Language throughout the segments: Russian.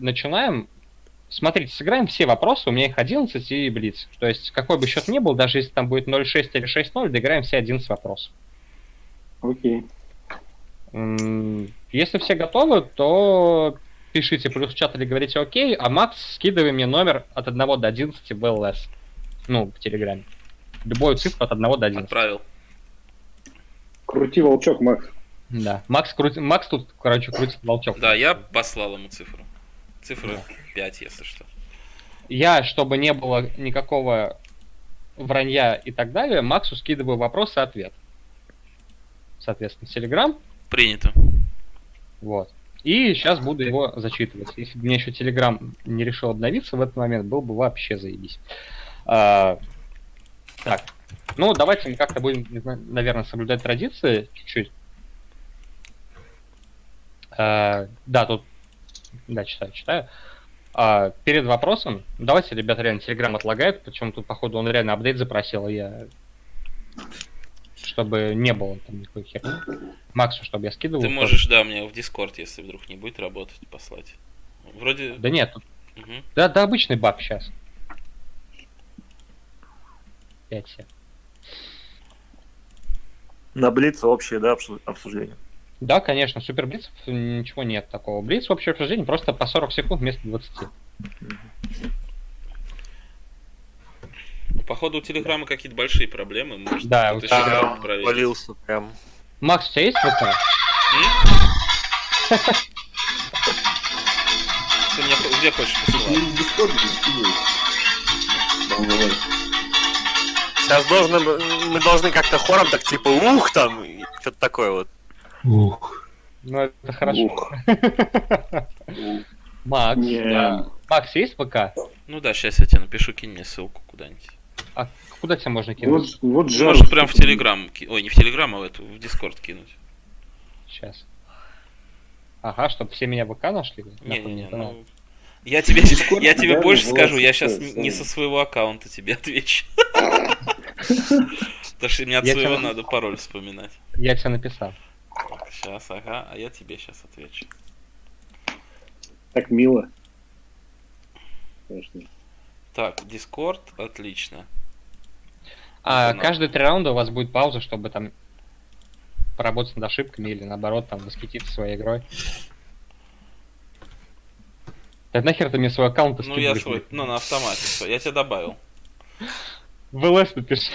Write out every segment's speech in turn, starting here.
начинаем. Смотрите, сыграем все вопросы, у меня их 11 и блиц. То есть, какой бы счет ни был, даже если там будет 0-6 или 6-0, доиграем все 11 вопросов. Окей. М, Если все готовы, то пишите плюс в чат или говорите окей, а Макс скидывай мне номер от 1 до 11 в ЛС. Ну, в Телеграме. Любую цифру от 1 до 11. Отправил. Крути волчок, Макс. Да. Макс, крути- Макс тут, короче, крутит волчок. Да, я послал ему цифру. Цифра 5, если что. Я, чтобы не было никакого вранья и так далее, Максу скидываю вопрос и ответ. Соответственно, Телеграм. Принято. Вот. И сейчас буду его зачитывать. Если бы мне еще Телеграм не решил обновиться в этот момент, был бы вообще заебись. А, так. Ну, давайте мы как-то будем, наверное, соблюдать традиции чуть-чуть. А, да, тут... Да, читаю, читаю. А, перед вопросом, давайте, ребята, реально Телеграм отлагает, причем тут, походу, он реально апдейт запросил, и я... Чтобы не было там никакой херни. Максу, чтобы я скидывал. Ты тоже. можешь, да, мне в Дискорд, если вдруг не будет работать, послать. Вроде... Да нет, тут Мгм. Да, да, обычный баг сейчас. 5 сек. На Блиц общее, да, обсу- обсуждение. Да, конечно, супер блицев ничего нет такого. Блиц в общее обсуждение просто по 40 секунд вместо 20. Ну, Походу у Телеграма какие-то большие проблемы. Может, Да, Прям проверит. валился прям. Макс, у тебя есть ВК? Ты мне где хочешь посылать? Сейчас должны, мы должны как-то хором так типа ух там, что-то такое вот. Ух. Ну, это хорошо. Ух. Макс, Не. да. Макс, есть ВК? Ну да, сейчас я тебе напишу, кинь мне ссылку куда-нибудь. А куда тебя можно кинуть? Вот, вот. Можешь прям в Телеграм, ки- ой, не в Телеграм, а в эту, в Дискорд кинуть. Сейчас. Ага, чтобы все меня в ВК нашли? Не-не-не, Нахуй, ну... Я тебе, Дискорд я тебе реально больше была скажу, я сейчас не Саня. со своего аккаунта тебе отвечу. Потому что мне от своего надо пароль вспоминать. Я тебе написал. Сейчас, ага, а я тебе сейчас отвечу. Так мило. Конечно. Так, Дискорд, отлично. А Ну, каждые три раунда у вас будет пауза, чтобы там поработать над ошибками или наоборот там восхититься своей игрой. Так нахер ты мне свой аккаунт Ну я свой, ну на автомате всё, я тебя добавил. В ЛС напиши.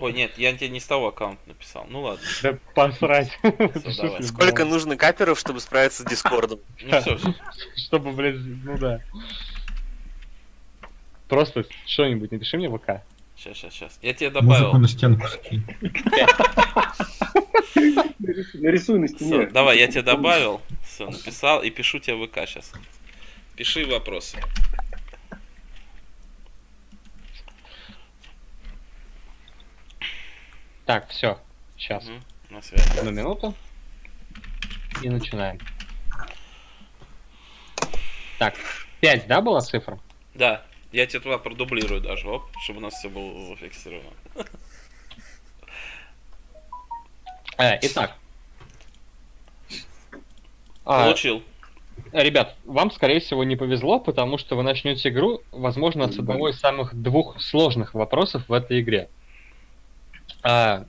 Ой, нет, я тебе не с того аккаунта написал. Ну ладно. Да посрать. давай. Сколько нужно каперов, чтобы справиться с Дискордом? Ну все, Чтобы, блядь, ну да. Просто что-нибудь напиши мне в ВК. сейчас, сейчас, сейчас. Я тебе Музыку добавил. на стенку. Нарисуй, на стене. Давай, я тебе добавил. Все, написал и пишу тебе в ВК сейчас. Пиши вопросы. Так, все. Сейчас. Мгм, На связи. Одну минуту. И начинаем. Так, 5, да, была цифра? Да, я тебе туда продублирую даже, оп, чтобы у нас все было зафиксировано. Э, итак. А, Получил. ребят, вам, скорее всего, не повезло, потому что вы начнете игру, возможно, с одного из самых двух сложных вопросов в этой игре. А,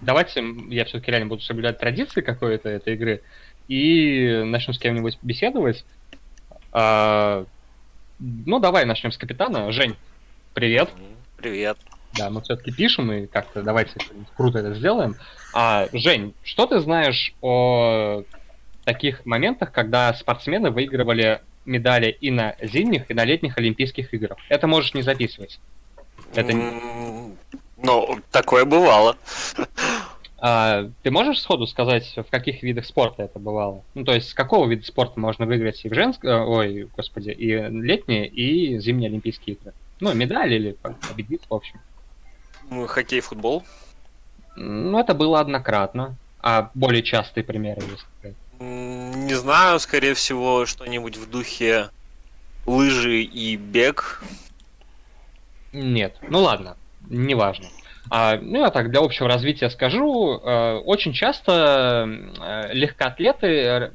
давайте я все-таки реально буду соблюдать традиции какой-то этой игры и начну с кем-нибудь беседовать. А, ну, давай начнем с капитана. Жень, привет. Привет. Да, мы все-таки пишем и как-то давайте круто это сделаем. А, Жень, что ты знаешь о таких моментах, когда спортсмены выигрывали медали и на зимних, и на летних Олимпийских играх? Это можешь не записывать. Это Ну, такое бывало. А, ты можешь сходу сказать, в каких видах спорта это бывало? Ну, то есть, с какого вида спорта можно выиграть и в женском, ой, господи, и летние, и зимние Олимпийские игры? Ну, медали или победить, в общем. Ну, Хоккей, футбол. Ну, это было однократно. А более частые примеры есть. Не знаю, скорее всего, что-нибудь в духе лыжи и бег. Нет. Ну ладно, неважно. А, ну, я так для общего развития скажу. э, Очень часто э, легкоатлеты э,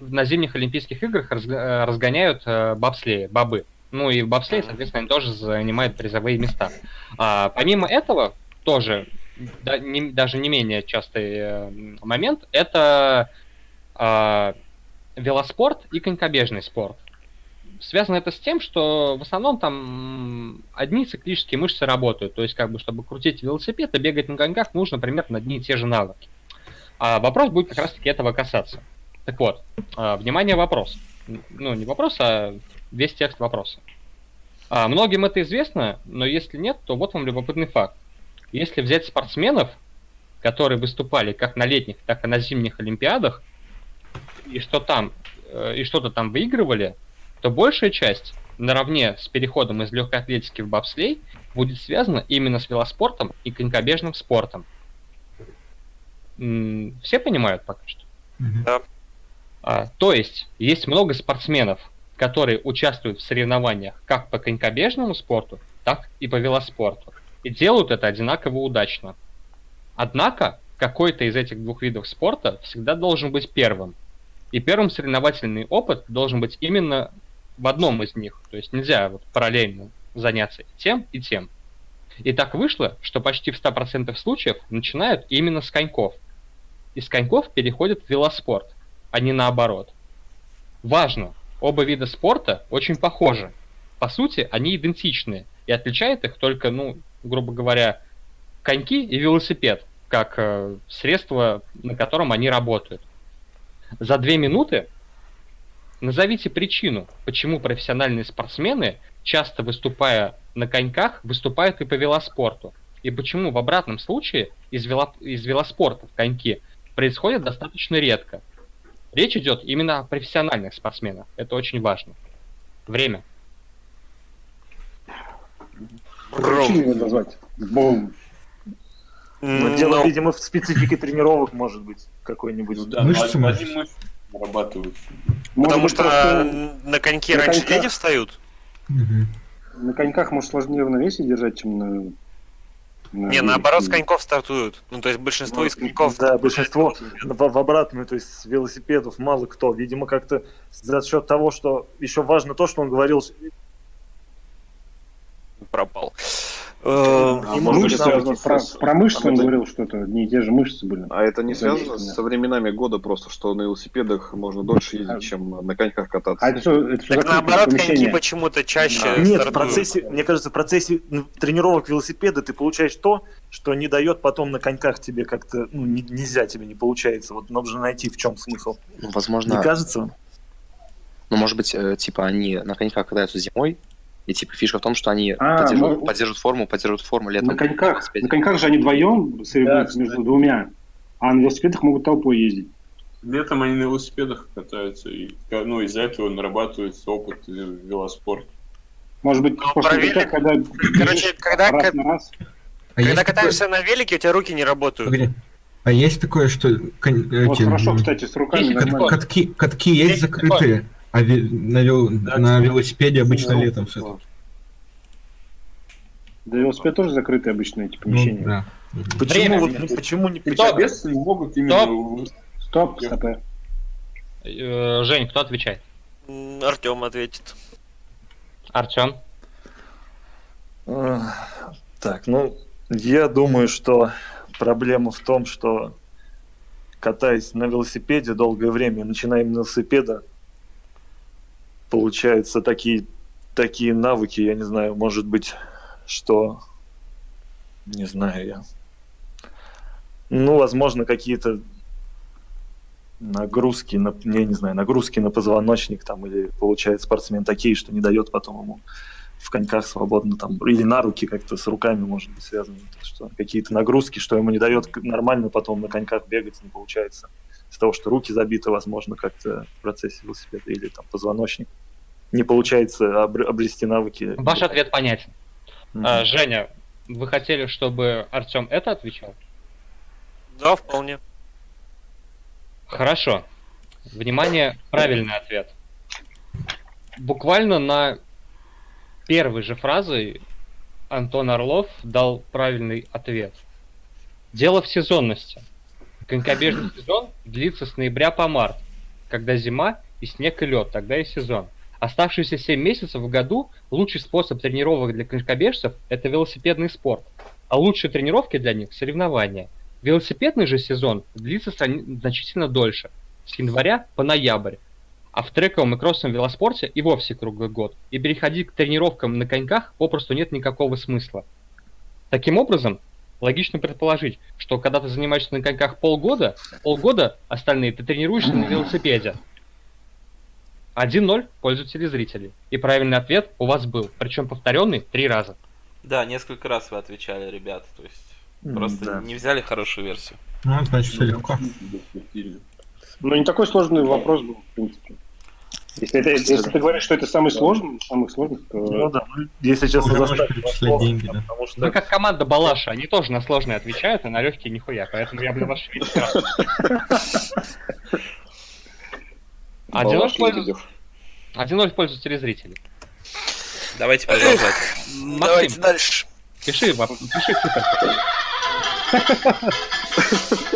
на зимних Олимпийских играх разг- э, разгоняют э, бобслеи, бобы. Ну и в бобслее, соответственно, они тоже занимают призовые места. А, помимо этого, тоже да- не- даже не менее частый э, момент, это а, велоспорт и конькобежный спорт. Связано это с тем, что в основном там одни циклические мышцы работают. То есть, как бы, чтобы крутить велосипед и бегать на коньках, нужно примерно одни и те же навыки. А вопрос будет как раз-таки этого касаться. Так вот, а, внимание, вопрос. Ну, не вопрос, а весь текст вопроса. А, многим это известно, но если нет, то вот вам любопытный факт. Если взять спортсменов, которые выступали как на летних, так и на зимних Олимпиадах, и что там, э, и что-то там выигрывали, то большая часть наравне с переходом из легкой атлетики в бобслей будет связана именно с велоспортом и конькобежным спортом. Все понимают пока что? Мгм. А, то есть, есть много спортсменов, которые участвуют в соревнованиях как по конькобежному спорту, так и по велоспорту. И делают это одинаково удачно. Однако, какой-то из этих двух видов спорта всегда должен быть первым. И первым соревновательный опыт должен быть именно в одном из них. То есть нельзя вот параллельно заняться тем, и тем. И так вышло, что почти в 100% случаев начинают именно с коньков. Из коньков переходят в велоспорт, а не наоборот. Важно, оба вида спорта очень похожи. По сути, они идентичны, и отличает их только, ну, грубо говоря, коньки и велосипед, как э, средство, на котором они работают. За две минуты назовите причину, почему профессиональные спортсмены, часто выступая на коньках, выступают и по велоспорту. И почему в обратном случае из, вело- из велоспорта в коньки происходит достаточно редко. Речь идет именно о профессиональных спортсменах. Это очень важно. Время. Причину назвать. Бум. Но М, дело, ну, видимо, в специфике тренировок может быть какой-нибудь. Ну да, Мышцы, мышцы нарабатывают. Может Потому быть, что просто на коньке на раньше коньках. люди встают. Мгм. на коньках, может, сложнее равновесие держать, чем на... на Не, наоборот, с коньков стартуют. Ну, то есть большинство Ну, из коньков... Да, большинство в, в обратную, то есть с велосипедов мало кто. Видимо, как-то за счет того, что еще важно то, что он говорил, пропал. Э, А И может быть, связано с- про, с- про мышцы а он это- говорил что-то, одни и те же мышцы были. А это не Это связано со временами года просто, что на велосипедах можно дольше ездить, чем на коньках кататься? А это все, это все Так наоборот, коньки почему-то чаще Нет, в процессе, мне кажется, в процессе м, тренировок велосипеда ты получаешь то, что не дает потом на коньках тебе как-то, ну, не- нельзя тебе, не получается. Вот нужно найти, в чем смысл. Ну, Не возможно, кажется? ну, может быть, э, типа, они на коньках катаются зимой, и, типа, фишка в том, что они А, поддерживают, ну- поддерживают форму, поддерживают форму летом. На коньках, на коньках же они вдвоем соревнуются Да, между двумя, а на велосипедах могут толпой ездить. Летом они на велосипедах катаются, и ну, из-за этого нарабатывается опыт велоспорта. Может быть, Ну, после коньках, когда Короче, когда, раз на раз. А когда есть такое- катаешься на велике, у тебя руки не работают. Погоди. А есть такое, что кон- Вот эти, хорошо, кстати, с руками Есть нормально. катки, катки есть Есть закрытые, а ве- на, вел- Да, на велосипеде обычно Ну, летом все. да. Да велосипед тоже закрытые обычно эти Ну, помещения. да. Мгм. Почему, Время. вот, ну, почему не... Соответственно, не могут именно... Стоп, стоп. Э, Жень, кто отвечает? Артем ответит. Артем. Ах, Так, ну, я думаю, что проблема в том, что катаясь на велосипеде долгое время, начиная именно с велосипеда, получаются такие, такие навыки, я не знаю, может быть, что... Не знаю я. Ну, возможно, какие-то нагрузки, на, я не знаю, нагрузки на позвоночник там, или получает спортсмен такие, что не дает потом ему в коньках свободно там, или на руки как-то с руками может быть связано, что какие-то нагрузки, что ему не дает нормально потом на коньках бегать не получается. Из того, что руки забиты, возможно, как-то в процессе велосипеда или там позвоночник. Не получается обр- обрести навыки. Ваш ответ понятен. Мгм. А, Женя, вы хотели, чтобы Артем это отвечал? Да, вполне. Хорошо. Внимание, правильный ответ. Буквально на первой же фразой Антон Орлов дал правильный ответ. Дело в сезонности. Конькобежный сезон длится с ноября по март, когда зима и снег и лед, тогда и сезон. Оставшиеся 7 месяцев в году лучший способ тренировок для конькобежцев – это велосипедный спорт, а лучшие тренировки для них – соревнования. Велосипедный же сезон длится значительно дольше, с января по ноябрь, а в трековом и кроссовом велоспорте и вовсе круглый год, и переходить к тренировкам на коньках попросту нет никакого смысла. Таким образом, логично предположить, что когда ты занимаешься на коньках полгода, полгода остальные ты тренируешься на велосипеде. 1-0 в пользу телезрителей. И правильный ответ у вас был, причем повторенный три раза. Да, несколько раз вы отвечали, ребята. То есть просто да. не взяли хорошую версию. Ну, значит, все легко. Ну, не такой сложный вопрос был, в принципе. Если, это- если ты говоришь, что это самый сложный, из самых сложных, то... Ну да, ну, если честно, можешь заставить перечислять деньги, да. потому что Вы как команда Балаша, они тоже на сложные отвечают, а на легкие нихуя, поэтому я для вашей Один Балаш в пользу- Лебедев. 1-0 в пользу телезрителей. Давайте продолжать. Давайте дальше. Пиши, пиши цифры.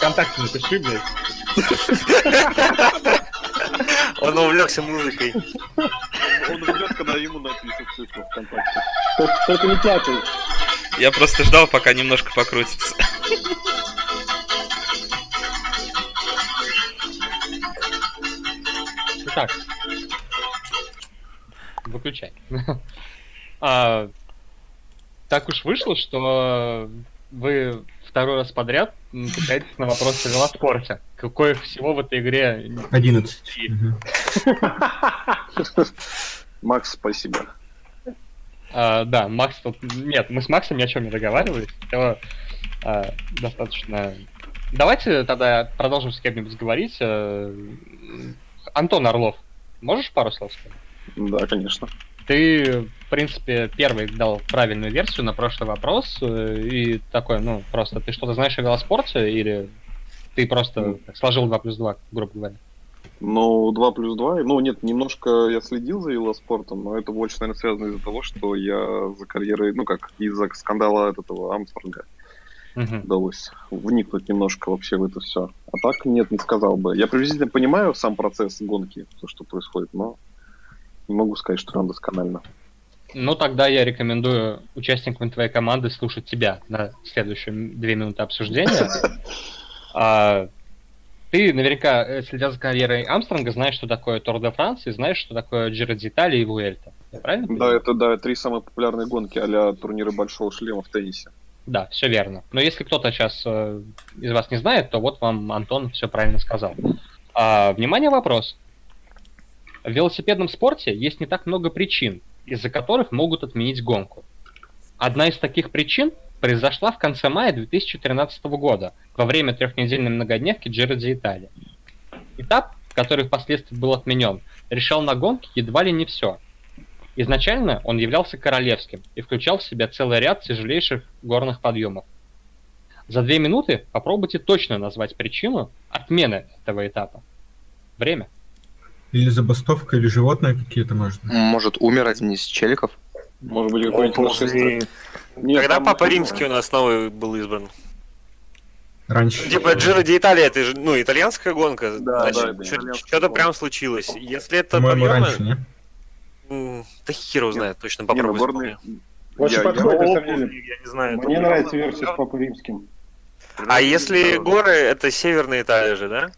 ВКонтакте напиши, блядь. Он увлекся музыкой. Он ждет, когда ему напишут цифру ВКонтакте. Только, не пятый. Я просто ждал, пока немножко покрутится. Итак. Выключай. А, так уж вышло, что вы второй раз подряд пытаетесь на вопрос о велоспорте. Какое всего в этой игре 11. И- Мгм. Макс, спасибо. А, да, Макс тут... Нет, мы с Максом ни о чем не договаривались. А, достаточно... Давайте тогда продолжим с кем-нибудь говорить. Э, Антон Орлов, можешь пару слов сказать? Да, конечно. Ты, в принципе, первый дал правильную версию на прошлый вопрос. э, И такой, ну, просто ты что-то знаешь о велоспорте или ты просто так, сложил 2 плюс 2, грубо говоря? Ну, 2 плюс 2. Ну, нет, немножко я следил за велоспортом, но это больше, наверное, связано из-за того, что я за карьерой, ну как, из-за скандала от этого Амстронга Мгм. удалось вникнуть немножко вообще в это все. А так нет, не сказал бы. Я приблизительно понимаю сам процесс гонки, то, что происходит, но не могу сказать, что прям досконально. Ну, тогда я рекомендую участникам твоей команды слушать тебя на следующие две минуты обсуждения. А, ты наверняка, э, следя за карьерой Амстронга, знаешь, что такое Тур де Франс, и знаешь, что такое Джиро d'Italia и Вуэльта. Правильно Да, понимаю? это да, три самые популярные гонки а турниры большого шлема в теннисе. Да, все верно. Но если кто-то сейчас э, из вас не знает, то вот вам Антон все правильно сказал. А, внимание, вопрос. В велосипедном спорте есть не так много причин, из-за которых могут отменить гонку. Одна из таких причин произошла в конце мая 2013 года, во время трехнедельной многодневки Giro d'Italia. Этап, который впоследствии был отменен, решал на гонке едва ли не все. Изначально он являлся королевским и включал в себя целый ряд тяжелейших горных подъемов. За две минуты попробуйте точно назвать причину отмены этого этапа. Время. Или забастовка, или животные какие-то, может быть. Может, умер один из челиков? Может быть, какой-нибудь. После- Нет, Когда там- Папа Римский у нас новый был избран? Раньше. Типа Джиро де Италия, это же, ну, итальянская гонка. Да, да, значит, итальянская что-то прям случилось. Если это По-моему, подъемы, раньше, не? м, да хер его знает, точно попробуй. горные... вспомни. Очень подходит, на самом деле. Я не знаю. Мне нравится версия с Папой Римским. А если горы, это Северная Италия же, да?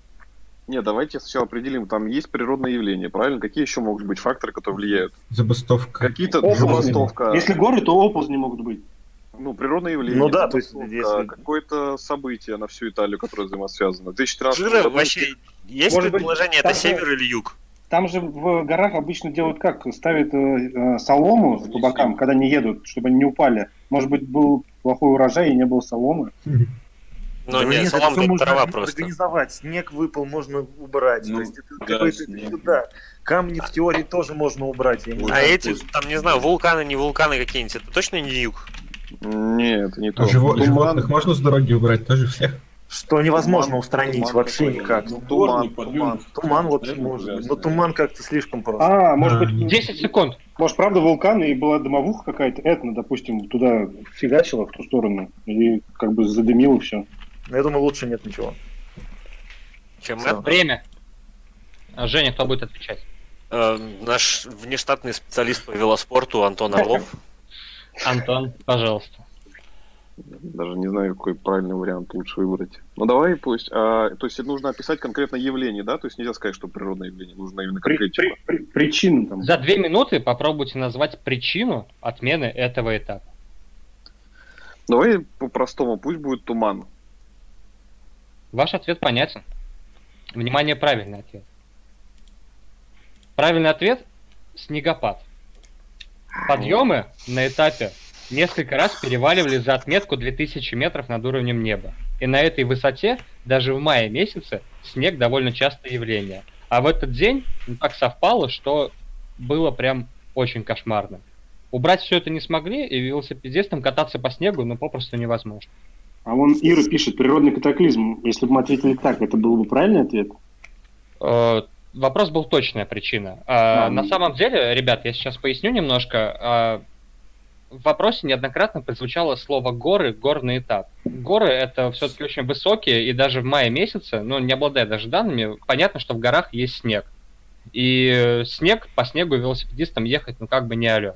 Не, давайте сначала определим, там есть природные явления, правильно? Какие еще могут быть факторы, которые влияют? Забастовка. Какие-то забастовка, Если горы, то оползни могут быть. ну, природные явления, Ну да, то есть, если- какое-то событие на всю Италию, которое взаимосвязано. В 2013 Джиро году- вообще есть Может быть, предположение, это там же- север или юг? Там же в горах обычно делают как? Ставят э, э, солому по бокам, когда не едут, чтобы они не упали. Может быть, был плохой урожай и не было соломы. Ну Да нет, нет, салам это можно трава просто. организовать. Снег выпал, можно убрать. Ну, То есть это да, да. Камни в теории тоже можно убрать. я не А знаю. эти, там, не знаю, вулканы, не вулканы какие-нибудь, это точно не юг? Нет, это не то. А живо- Туман- животных можно с дороги убрать тоже всех? Что невозможно Туман- устранить туман вообще какой-то. никак. Ну, Туман, Туман, туман. вот Реально может, ужасно. но туман как-то слишком просто. А, может Да, быть, не- 10 секунд. может, правда, вулкан и была дымовуха какая-то, этно, допустим, туда фигачила в ту сторону, и как бы задымило все. Но я думаю, лучше нет ничего. Чем это? Время. А, Женя, кто будет отвечать? Э, наш внештатный специалист по велоспорту Антон Орлов. Антон, пожалуйста. Даже не знаю, какой правильный вариант лучше выбрать. Ну давай пусть. а, то есть нужно описать конкретно явление, да? То есть нельзя сказать, что природное явление. Нужно именно При, конкретику. при- при- причину там. За две минуты попробуйте назвать причину отмены этого этапа. Давай по-простому. Пусть будет туман. Ваш ответ понятен. Внимание, правильный ответ. Правильный ответ – снегопад. Подъемы на этапе несколько раз переваливали за отметку 2000 метров над уровнем неба. И на этой высоте даже в мае месяце снег довольно частое явление. А в этот день ну, так совпало, что было прям очень кошмарно. Убрать все это не смогли, и велосипедистам кататься по снегу ну попросту невозможно. А вон Ира пишет, природный катаклизм. Если бы мы ответили так, это был бы правильный ответ? Э, Вопрос был точная причина. А, А, На самом деле, ребят, я сейчас поясню немножко. А, В вопросе неоднократно прозвучало слово горы, горный этап. Горы это все-таки очень высокие, и даже в мае месяце, ну, не обладая даже данными, понятно, что в горах есть снег. И э, снег, по снегу велосипедистам ехать, ну, как бы не алё.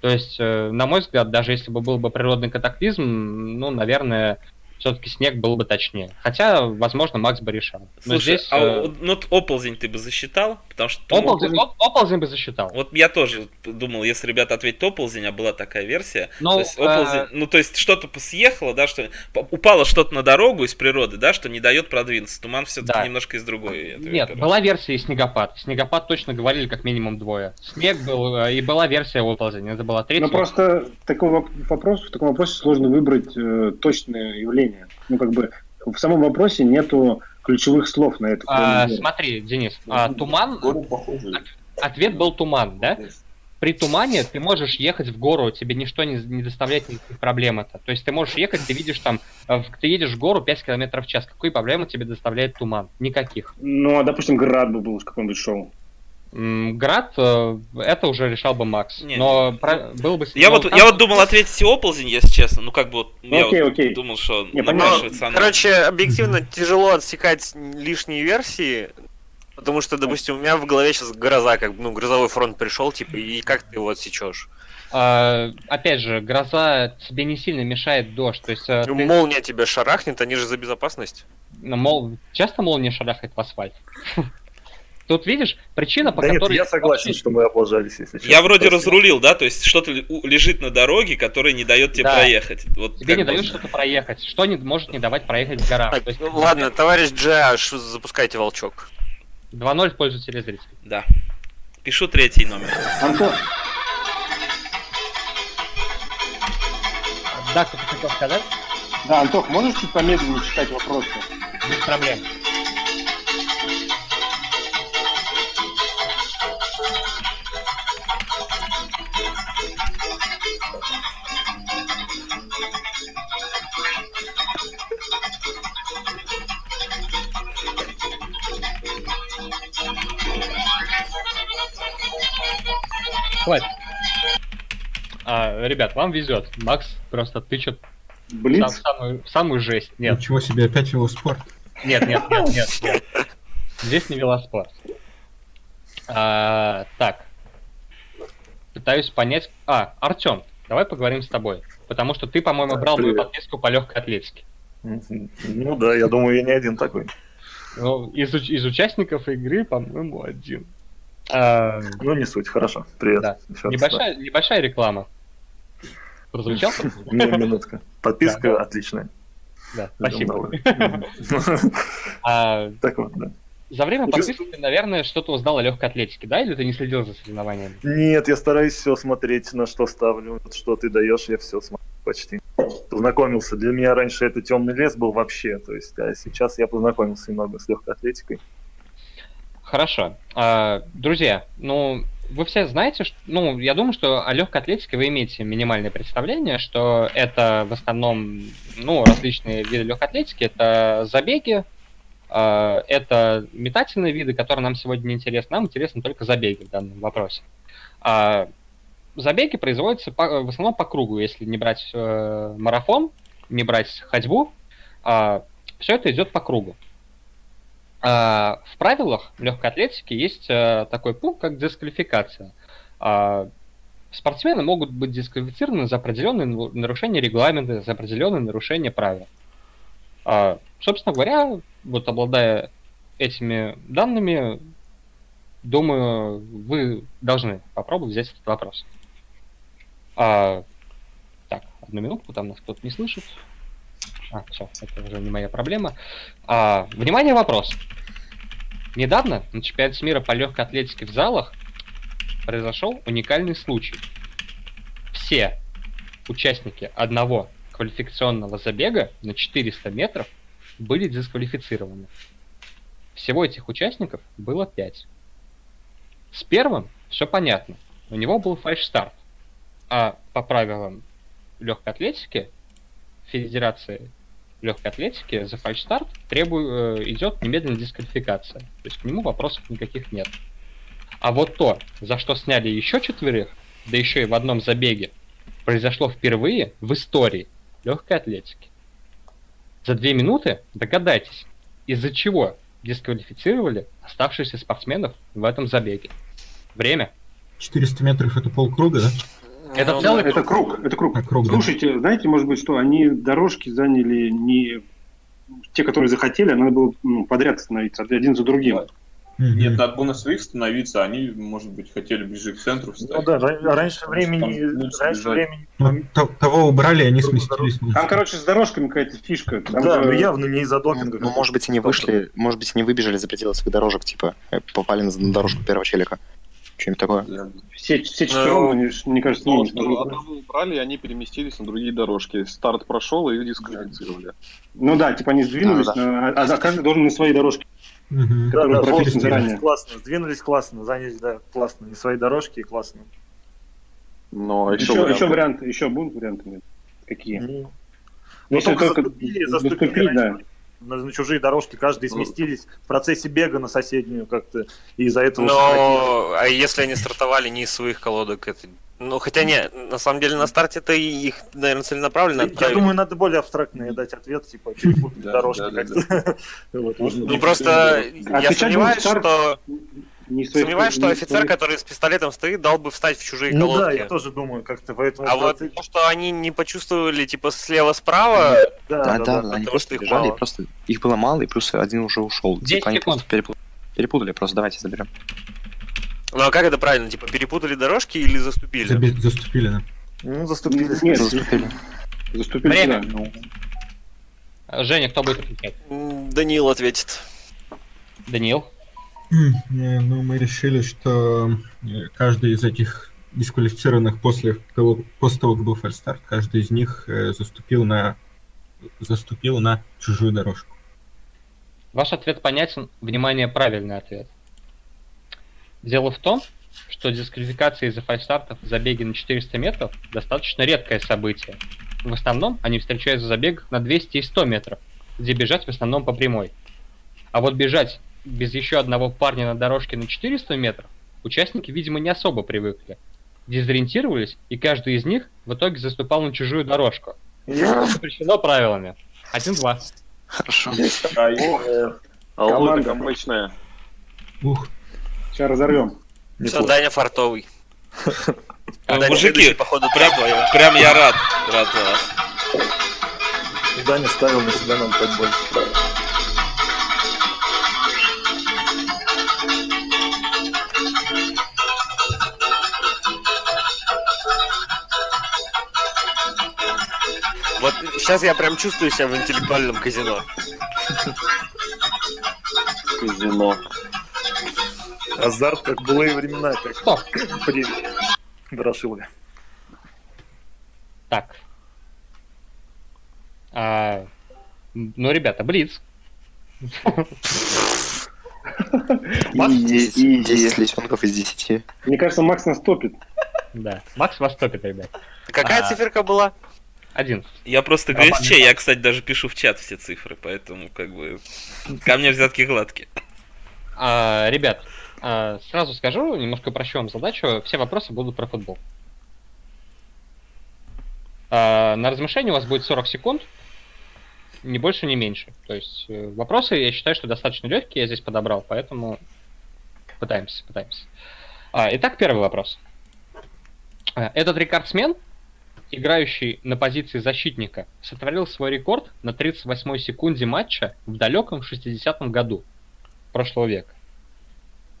То есть, э, на мой взгляд, даже если бы был бы природный катаклизм, ну, наверное, все-таки снег был бы точнее. Хотя, возможно, Макс бы решал. Но Слушай, здесь, а э, ну, вот оползень ты бы засчитал? Потому что... Оползень, оп- оползень бы засчитал. Вот я тоже думал, если ребята ответят оползень, а была такая версия. Ну, то есть оползень, э, ну то есть что-то съехало, да, что упало что-то на дорогу из природы, да, что не дает продвинуться. Туман все-таки Да. немножко из другой. этой Нет, операции. была версия и снегопад. Снегопад точно говорили как минимум двое. Снег был, э, и была версия оползень. Это была третья. Ну просто такой воп- вопрос, в таком вопросе сложно выбрать э, точное явление. Ну как бы в самом вопросе нету ключевых слов на это. А, смотри, Денис, а, туман, ответ был туман, да? При тумане ты можешь ехать в гору, тебе ничто не, не доставляет никаких проблем это. То есть ты можешь ехать, ты видишь там, э, ты едешь в гору 5 км в час. Какие проблемы тебе доставляет туман? Никаких. Ну, а допустим, град бы был в каком-нибудь шоу. Град, э, это уже решал бы Макс. Не, но про- был бы... Я вот, я вот думал ответить оползень, если честно. Ну, как бы вот я окей, вот окей. думал, что Не, напрашивается оно. Короче, объективно тяжело отсекать лишние версии, потому что, допустим, у меня в голове сейчас гроза, как бы, ну, грозовой фронт пришел, типа, и как ты его отсечешь? А, опять же, гроза тебе не сильно мешает дождь. То есть, э, ты- Молния тебя шарахнет, они же за безопасность. ну, мол, часто молния шарахает в асфальт. Тут видишь, причина, по Да нет, которой... я согласен, что мы облажались, если честно. Я вроде Спасибо. разрулил, да, то есть что-то лежит на дороге, которое не дает тебе Да. проехать. Вот Тебе не дают что-то проехать. Что не, может не давать проехать в горах. Так, То есть, ну, ладно, товарищ GH, запускайте волчок. 2-0 в пользу телезрителей. Да. Пишу третий номер. Антон, Да, кто-то хотел сказать? да, Антох, можешь чуть помедленнее читать вопросы? Без проблем. Хватит. А, ребят, вам везет. Макс просто тычет в, Блиц? сам- самую, самую жесть. Нет, Ничего себе, опять велоспорт. нет, нет, нет, нет, нет. Здесь не велоспорт. А, так. Пытаюсь понять. А, Артем, давай поговорим с тобой. Потому что ты, по-моему, брал мою привет. подписку по легкой атлетике. Ну да, я думаю, я не один такой. Ну, из, из участников игры, по-моему, один. А, Ну, не суть, хорошо. Привет. Да. Еще раз, небольшая, небольшая реклама. Прозвучал? Минутка. Подписка Да. отличная. Да, спасибо. А, Так вот, да. за время подписки ты, наверное, что-то узнал о легкой атлетике, да? Или ты не следил за соревнованиями? Нет, я стараюсь все смотреть, на что ставлю. Что ты даешь, я все смотрю. почти. Познакомился. Для меня раньше это темный лес был вообще. То есть, а сейчас я познакомился немного с легкой атлетикой. Хорошо. А, друзья, ну, вы все знаете, что, ну, я думаю, что о легкой атлетике вы имеете минимальное представление, что это в основном, ну, различные виды легкой атлетики, это забеги, а, это метательные виды, которые нам сегодня не интересны. Нам интересны только забеги в данном вопросе. А, забеги производятся по, в основном по кругу, если не брать э, марафон, не брать ходьбу, все это идет по кругу. Э, в правилах легкой атлетики есть э, такой пункт, как дисквалификация. Э, спортсмены могут быть дисквалифицированы за определенные нарушения регламента, за определенные нарушения правил. Э, собственно говоря, вот обладая этими данными, думаю, вы должны попробовать взять этот вопрос. А, так, одну минутку, там нас кто-то не слышит. А, все, это уже не моя проблема. А, внимание, вопрос. Недавно на чемпионате мира по легкой атлетике в залах произошел уникальный случай. Все участники одного квалификационного забега на 400 метров были дисквалифицированы. Всего этих участников было 5. С первым все понятно. У него был фальш-старт. А по правилам легкой атлетики, Федерации легкой атлетики за фальш-старт требует, э, идет немедленная дисквалификация. То есть к нему вопросов никаких нет. А вот то, за что сняли еще четверых, да еще и в одном забеге, произошло впервые в истории легкой атлетики. За две минуты догадайтесь, из-за чего дисквалифицировали оставшихся спортсменов в этом забеге. Время. 400 метров это полкруга, да? Это Ну, целый это круг, это круг. А, круг, да. Слушайте, знаете, может быть, что они дорожки заняли не те, которые захотели, а надо было ну, подряд становиться, один за другим. Мгм. Нет, надо было на своих становиться, они, может быть, хотели ближе к центру встать. Ну да, ра- раньше времени, раньше времени. Ну, то- того убрали, они сместились. Там, короче, с дорожками какая-то фишка. Там Да, же- ну явно не из-за допинга. ну, может быть, они вышли, может быть, они выбежали за пределы своих дорожек, типа, э, попали на на дорожку первого челика. Что-нибудь такое. Да. все, все четвером, мне, мне кажется, Ну, не что одного убрали, и они переместились на другие дорожки. Старт прошел, и их дисквалифицировали. Ну да, типа они сдвинулись, Да, на- а, а каждый должен на своей дорожке. Да, да, вот, сдвинулись классно, сдвинулись классно, занялись, да, классно. Не свои дорожки, классно. Но еще, Еще, варианты. еще варианты, еще будут варианты? нет? Какие? Ну, ну, только только заступили, заступили да. На, на чужие дорожки, каждый Ну. сместились в процессе бега на соседнюю как-то, и из-за этого. Но, а если они стартовали не из своих колодок, это... Ну, хотя не, на самом деле на старте это их, наверное, целенаправленно Я отправили. думаю, надо более абстрактно дать ответ, типа, перепутать дорожки как-то. Ну, просто я сомневаюсь, что... Не своих- Сомневаюсь, что офицер, своих- который с пистолетом стоит, дал бы встать в чужие Ну да, колодки. я тоже думаю, как-то поэтому... А вот то, что они не почувствовали, типа, слева-справа, Да, да, да, они потому просто что их бежали, мало. и просто их было мало, и плюс один уже ушел. 10 Типа они просто перепутали. Перепутали, просто давайте заберем. ну а как это правильно? Типа, перепутали дорожки или заступили? Заби- Заступили, да. Ну, заступились. Нет, Заступили. заступили Время. А, Женя, кто будет отвечать? Даниил ответит. Даниил? Э, Ну, мы решили, что э, каждый из этих дисквалифицированных после, после того, как был фальстарт, каждый из них э, заступил на заступил на чужую дорожку. Ваш ответ понятен. Внимание, правильный ответ. Дело в том, что дисквалификация из-за фальстартов в забеге на 400 метров достаточно редкое событие. В основном они встречаются в забегах на 200 и 100 метров, где бежать в основном по прямой. А вот бежать без еще одного парня на дорожке на 400 метров участники, видимо, не особо привыкли. Дезориентировались, и каждый из них в итоге заступал на чужую дорожку. Запрещено правилами. 1-2. Хорошо. А, лыжа Команда. камбэчная. Ух, Сейчас разорвем. Все, Даня фартовый. А, мужики, походу, прям, прям я рад, рад за вас. Даня ставил на себя нам 5 больше. Вот сейчас я прям чувствую себя в интеллектуальном казино. Казино. Азарт, как былые времена, как Стоп. при Дорошилове. Так. А, ну, ребята, Блиц. Десять изи. лисенков из 10. Мне кажется, Макс нас топит. Да. Макс вас топит, ребят. Какая А. циферка была? 11. Я просто ГСЧ, я, кстати, даже пишу в чат все цифры, поэтому как бы ко мне взятки гладкие. А, ребят, а, сразу скажу, немножко упрощу вам задачу. Все вопросы будут про футбол. А, на размышление у вас будет 40 секунд. Ни больше, ни меньше. То есть э, вопросы, я считаю, что достаточно легкие, я здесь подобрал, поэтому пытаемся, пытаемся. А, итак, первый вопрос. Этот рекордсмен, играющий на позиции защитника, сотворил свой рекорд на 38 секунде матча в далеком 60-м году прошлого века.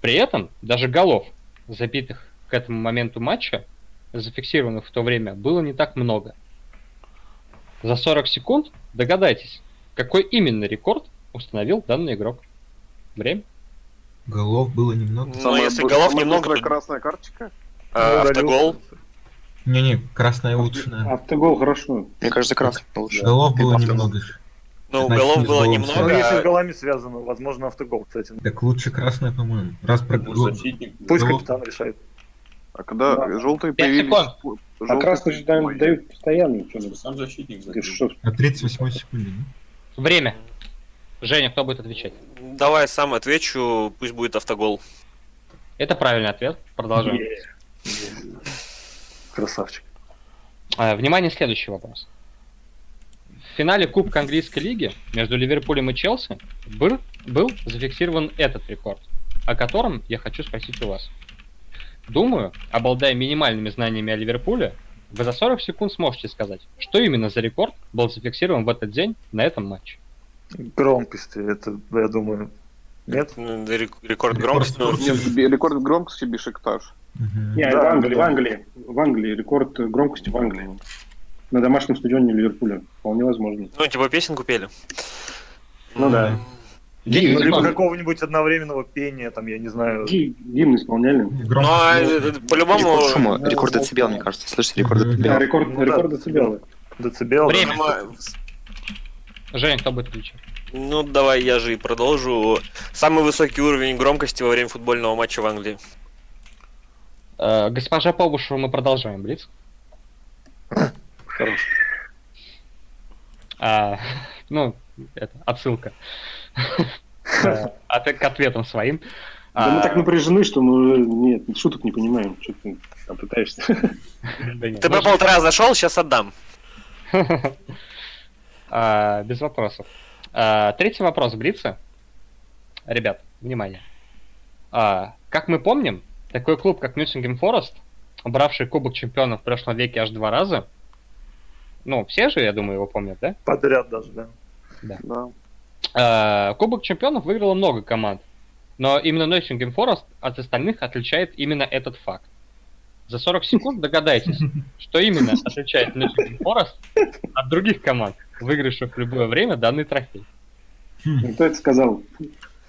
При этом даже голов, забитых к этому моменту матча, зафиксированных в то время, было не так много. За 40 секунд догадайтесь, какой именно рекорд установил данный игрок. Время? Голов было немного. Ну, Самая если голов немного, красная карточка. а, автогол. Не-не, красная лучше, наверное. Автогол хорошо. Мне кажется, красный лучше. Голов было немного. Ну, голов было голом Ну, немного. если с а- голами связано, возможно, автогол, кстати. Так лучше красная, по-моему. Раз про гол. защитник. Пусть капитан решает. А когда Да. желтые появились... секунд. А красный же дают, постоянно. Сам защитник ты? На 38 секунде, да? Время. Женя, кто будет отвечать? Давай сам отвечу, пусть будет автогол. Это правильный ответ. Продолжаем. Красавчик. А, Внимание, следующий вопрос. В финале Кубка Английской лиги между Ливерпулем и Челси был, был зафиксирован этот рекорд, о котором я хочу спросить у вас. Думаю, обладая минимальными знаниями о Ливерпуле, вы за 40 секунд сможете сказать, что именно за рекорд был зафиксирован в этот день на этом матче. Громкости, это, я думаю, нет? Ну, рек- Рекорд громкости. рекорд громкости Бешикташ. Мгм. Не, Да, в Англии, да. в Англии. В Англии. Рекорд громкости в Англии. На домашнем стадионе Ливерпуля. Вполне возможно. Ну, типа песенку пели. Ну да. Ну, Десять либо какого-нибудь одновременного пения, там, я не знаю. Ги- Гимн исполняли. Ну, а, э, по-любому... Рекорд шума, рекорд децибел, мне кажется. Слышите, рекорд Мгм. Да, децибел. рекорд, Ну да. рекорд децибелы. Децибел. Время. по-моему, Женя, кто будет отвечать? Ну, давай я же и продолжу. Самый высокий уровень громкости во время футбольного матча в Англии. Э, Госпожа Побушева, мы продолжаем, Блиц. Хорош. А, ну, это отсылка от- к ответам своим. Да мы А, так напряжены, что мы нет, шуток не понимаем. Что ты там пытаешься? да нет, Ты по полтора зашел, сейчас отдам. А, Без вопросов. А, Третий вопрос Блица. Ребят, внимание. А, Как мы помним, такой клуб, как Ньютингем Форест, бравший Кубок Чемпионов в прошлом веке аж два раза, ну, все же, я думаю, его помнят, да? Подряд даже, да. Да. А, Кубок Чемпионов выиграло много команд, но именно Ноттингем Форест от остальных отличает именно этот факт. За 40 секунд догадайтесь, что именно отличает Ноттингем Форест от других команд, выигравших в любое время данный трофей. Кто это сказал?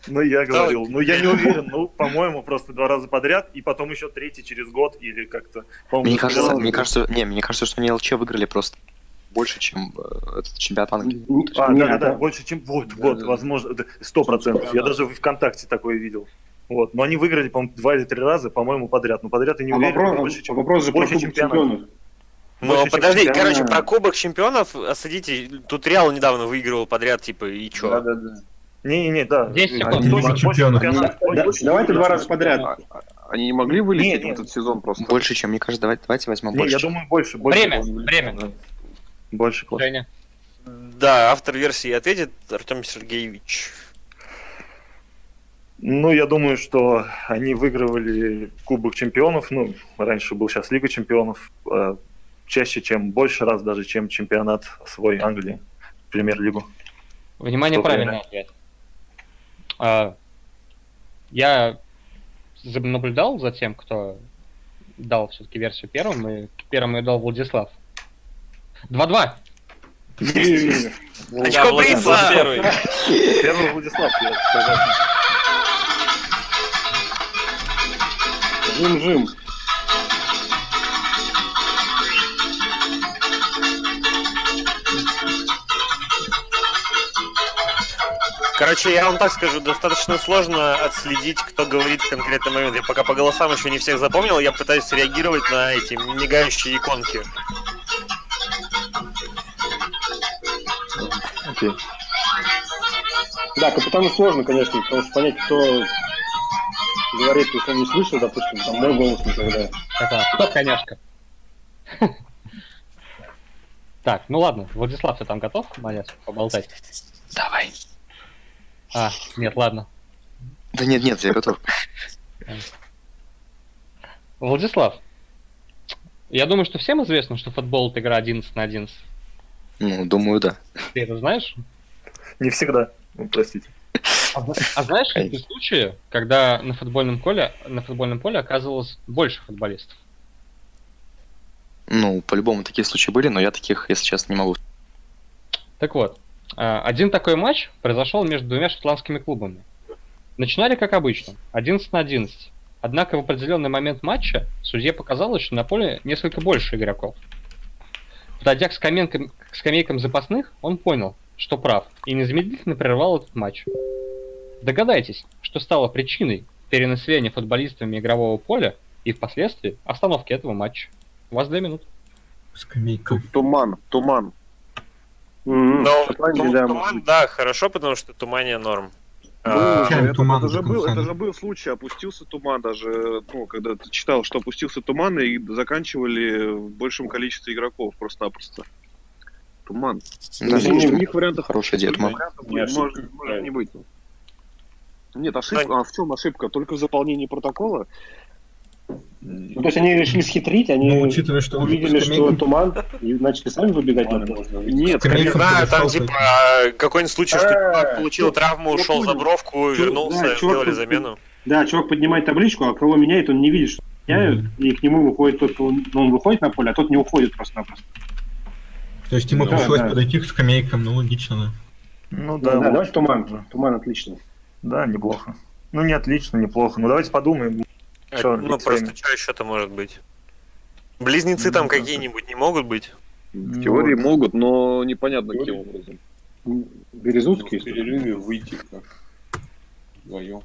Ну, я говорил, ну, я не уверен, ну, по-моему, просто два раза подряд, и потом еще третий через год, или как-то, по-моему, Мне кажется, мне кажется, не, мне кажется, что они ЛЧ выиграли просто больше, чем э, этот чемпионат Англии. А, да, да, больше, чем, вот, вот, возможно, сто процентов, я даже в ВКонтакте такое видел. Вот, но они выиграли, по-моему, два или три раза, по-моему, подряд, но подряд я не А уверен, вопрос, больше, чем, вопрос же больше чемпионов. Ну, подожди, чемпионат. короче, про Кубок Чемпионов, осадите, тут Реал недавно выигрывал подряд, типа, и чё? Да-да-да. Не-не-не, да. Десять А, секунд. точно, Лига больше чемпионов. чемпионат, Да- больше Давайте два раза подряд. Они не могли вылететь Не, в этот сезон просто? Больше, чем, мне кажется, давайте, давайте возьмем Не, больше. я думаю, больше. больше Время, время. Да. Больше класс. Женя. Да, автор версии ответит Артем Сергеевич. Ну, я думаю, что они выигрывали Кубок Чемпионов, ну, раньше был сейчас Лига Чемпионов, э, чаще, чем больше раз даже, чем чемпионат свой Англии, Премьер-лигу. Внимание, Что правильный ответ. А, Я наблюдал за тем, кто дал все-таки версию первым, и первым ее дал Владислав. 2-2. Очко первый. Первый Владислав, я согласен. Жим-жим. Короче, я вам так скажу, достаточно сложно отследить, кто говорит в конкретный момент. Я пока по голосам еще не всех запомнил, я пытаюсь реагировать на эти мигающие иконки. Окей. Да, капитану сложно, конечно, потому что понять, кто говорит, если он не слышал, допустим, там мой голос никогда. Это кто, конечно. Так, ну ладно, Владислав, ты там готов, молодец, поболтать? Давай. А, нет, ладно. Да нет, нет, я готов. Владислав, я думаю, что всем известно, что футбол это игра 11 на 11. Ну, думаю, да. Ты это знаешь? Не всегда. Ну, простите. А, а знаешь какие случаи, когда на футбольном поле, на футбольном поле оказывалось больше футболистов? Ну, по-любому такие случаи были, но я таких, если честно, не могу. Так вот, один такой матч произошел между двумя шотландскими клубами. Начинали как обычно, 11 на 11. Однако в определенный момент матча судье показалось, что на поле несколько больше игроков. Подойдя к скамейкам, к скамейкам запасных, он понял, что прав, и незамедлительно прервал этот матч. Догадайтесь, что стало причиной перенаселения футболистами игрового поля и впоследствии остановки этого матча. У вас две минуты. Скамейка. Туман, туман. Но Шотландия, тум- да, туман, да, хорошо, потому что тумане норм. Ну, А, это, туман это же был, это же был случай, опустился туман даже, ну, когда ты читал, что опустился туман и заканчивали в большем количестве игроков просто-напросто. Туман. Да, У них- у них вариантов туман. вариантов Не ошибка может, может не быть. Нет, ошибка. А в чем ошибка? Только в заполнении протокола? Ну, то есть они решили схитрить, они Ну, учитывая, что увидели, по что туман, и начали сами выбегать. Можно Нет, Скамейка не знаю, там типа а, какой-нибудь случай, что Э, чувак получил травму, ушел за бровку, вернулся, сделали замену. Да, чувак поднимает табличку, а кого меняет, он не видит, что меняют, и к нему выходит тот, кто- ну, он выходит на поле, а тот не уходит просто-напросто. То есть ему пришлось подойти к скамейкам, ну логично, да. Ну Да, да, давайте туман. Туман отлично. Да, неплохо. Ну, не отлично, неплохо. Ну, давайте подумаем. Чё, ну, просто что еще-то может быть? Близнецы там Ну, какие-нибудь не могут быть? В теории Вот. могут, но непонятно В каким образом. в Березутский. перерыве выйти как вдвоем.